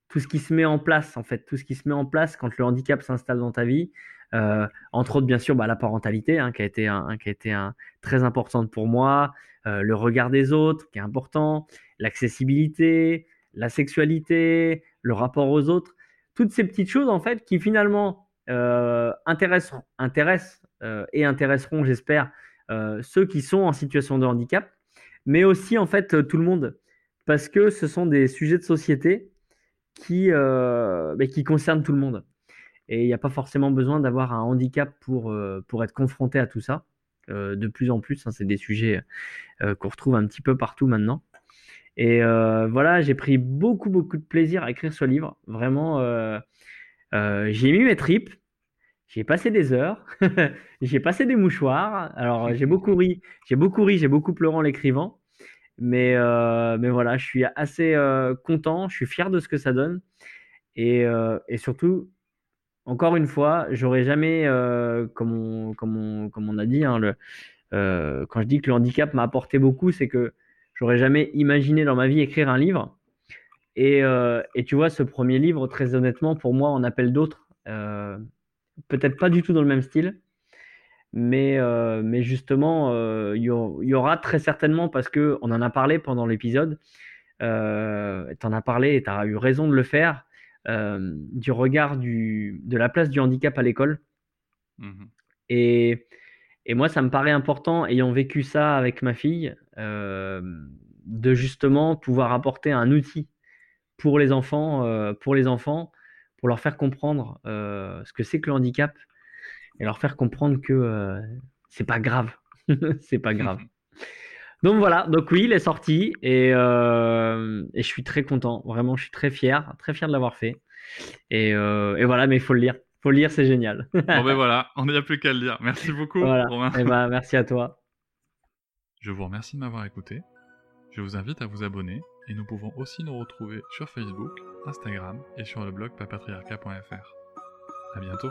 S3: tout ce qui se met en place en fait, tout ce qui se met en place quand le handicap s'installe dans ta vie. Euh, entre autres, bien sûr, bah, la parentalité, hein, qui a été, qui a été très importante pour moi, euh, le regard des autres, qui est important, l'accessibilité, la sexualité, le rapport aux autres, toutes ces petites choses en fait qui finalement euh, intéressent, intéressent euh, et intéresseront, j'espère, euh, ceux qui sont en situation de handicap, mais aussi en fait euh, tout le monde, parce que ce sont des sujets de société qui, euh, mais qui concernent tout le monde. Et il n'y a pas forcément besoin d'avoir un handicap pour, euh, pour être confronté à tout ça. Euh, de plus en plus, hein, c'est des sujets euh, qu'on retrouve un petit peu partout maintenant. Et euh, voilà, j'ai pris beaucoup, beaucoup de plaisir à écrire ce livre. Vraiment, euh, j'ai mis mes tripes, j'ai passé des heures, j'ai passé des mouchoirs. Alors, j'ai beaucoup ri, j'ai beaucoup ri, j'ai beaucoup pleuré en l'écrivant. Mais, euh, mais voilà, je suis assez euh, content, je suis fier de ce que ça donne. Et, et surtout, encore une fois, j'aurais jamais, comme, on, comme, on, comme on a dit, hein, le, quand je dis que le handicap m'a apporté beaucoup, c'est que j'aurais jamais imaginé dans ma vie écrire un livre. Et, euh, et, tu vois, ce premier livre, très honnêtement, pour moi, on appelle d'autres. Euh, peut-être pas du tout dans le même style, mais, euh, mais justement, il y, y, aura très certainement, parce qu'on en a parlé pendant l'épisode, tu en as parlé et tu as eu raison de le faire, du regard du, de la place du handicap à l'école. Mmh et, et, moi, ça me paraît important, ayant vécu ça avec ma fille, de justement pouvoir apporter un outil pour les enfants, euh, pour les enfants, pour leur faire comprendre euh, ce que c'est que le handicap et leur faire comprendre que euh, c'est pas grave, c'est pas grave. Donc voilà, donc oui, il est sorti et, et, je suis très content, vraiment, je suis très fier, très fier de l'avoir fait. Et, et, voilà, mais il faut le lire, faut le lire, c'est génial.
S2: bon ben voilà, on n'y a plus qu'à le lire. Merci beaucoup. Romain.
S3: Et ben, merci à toi.
S2: Je vous remercie de m'avoir écouté. Je vous invite à vous abonner et nous pouvons aussi nous retrouver sur Facebook, Instagram et sur le blog papatriarca.fr. À bientôt.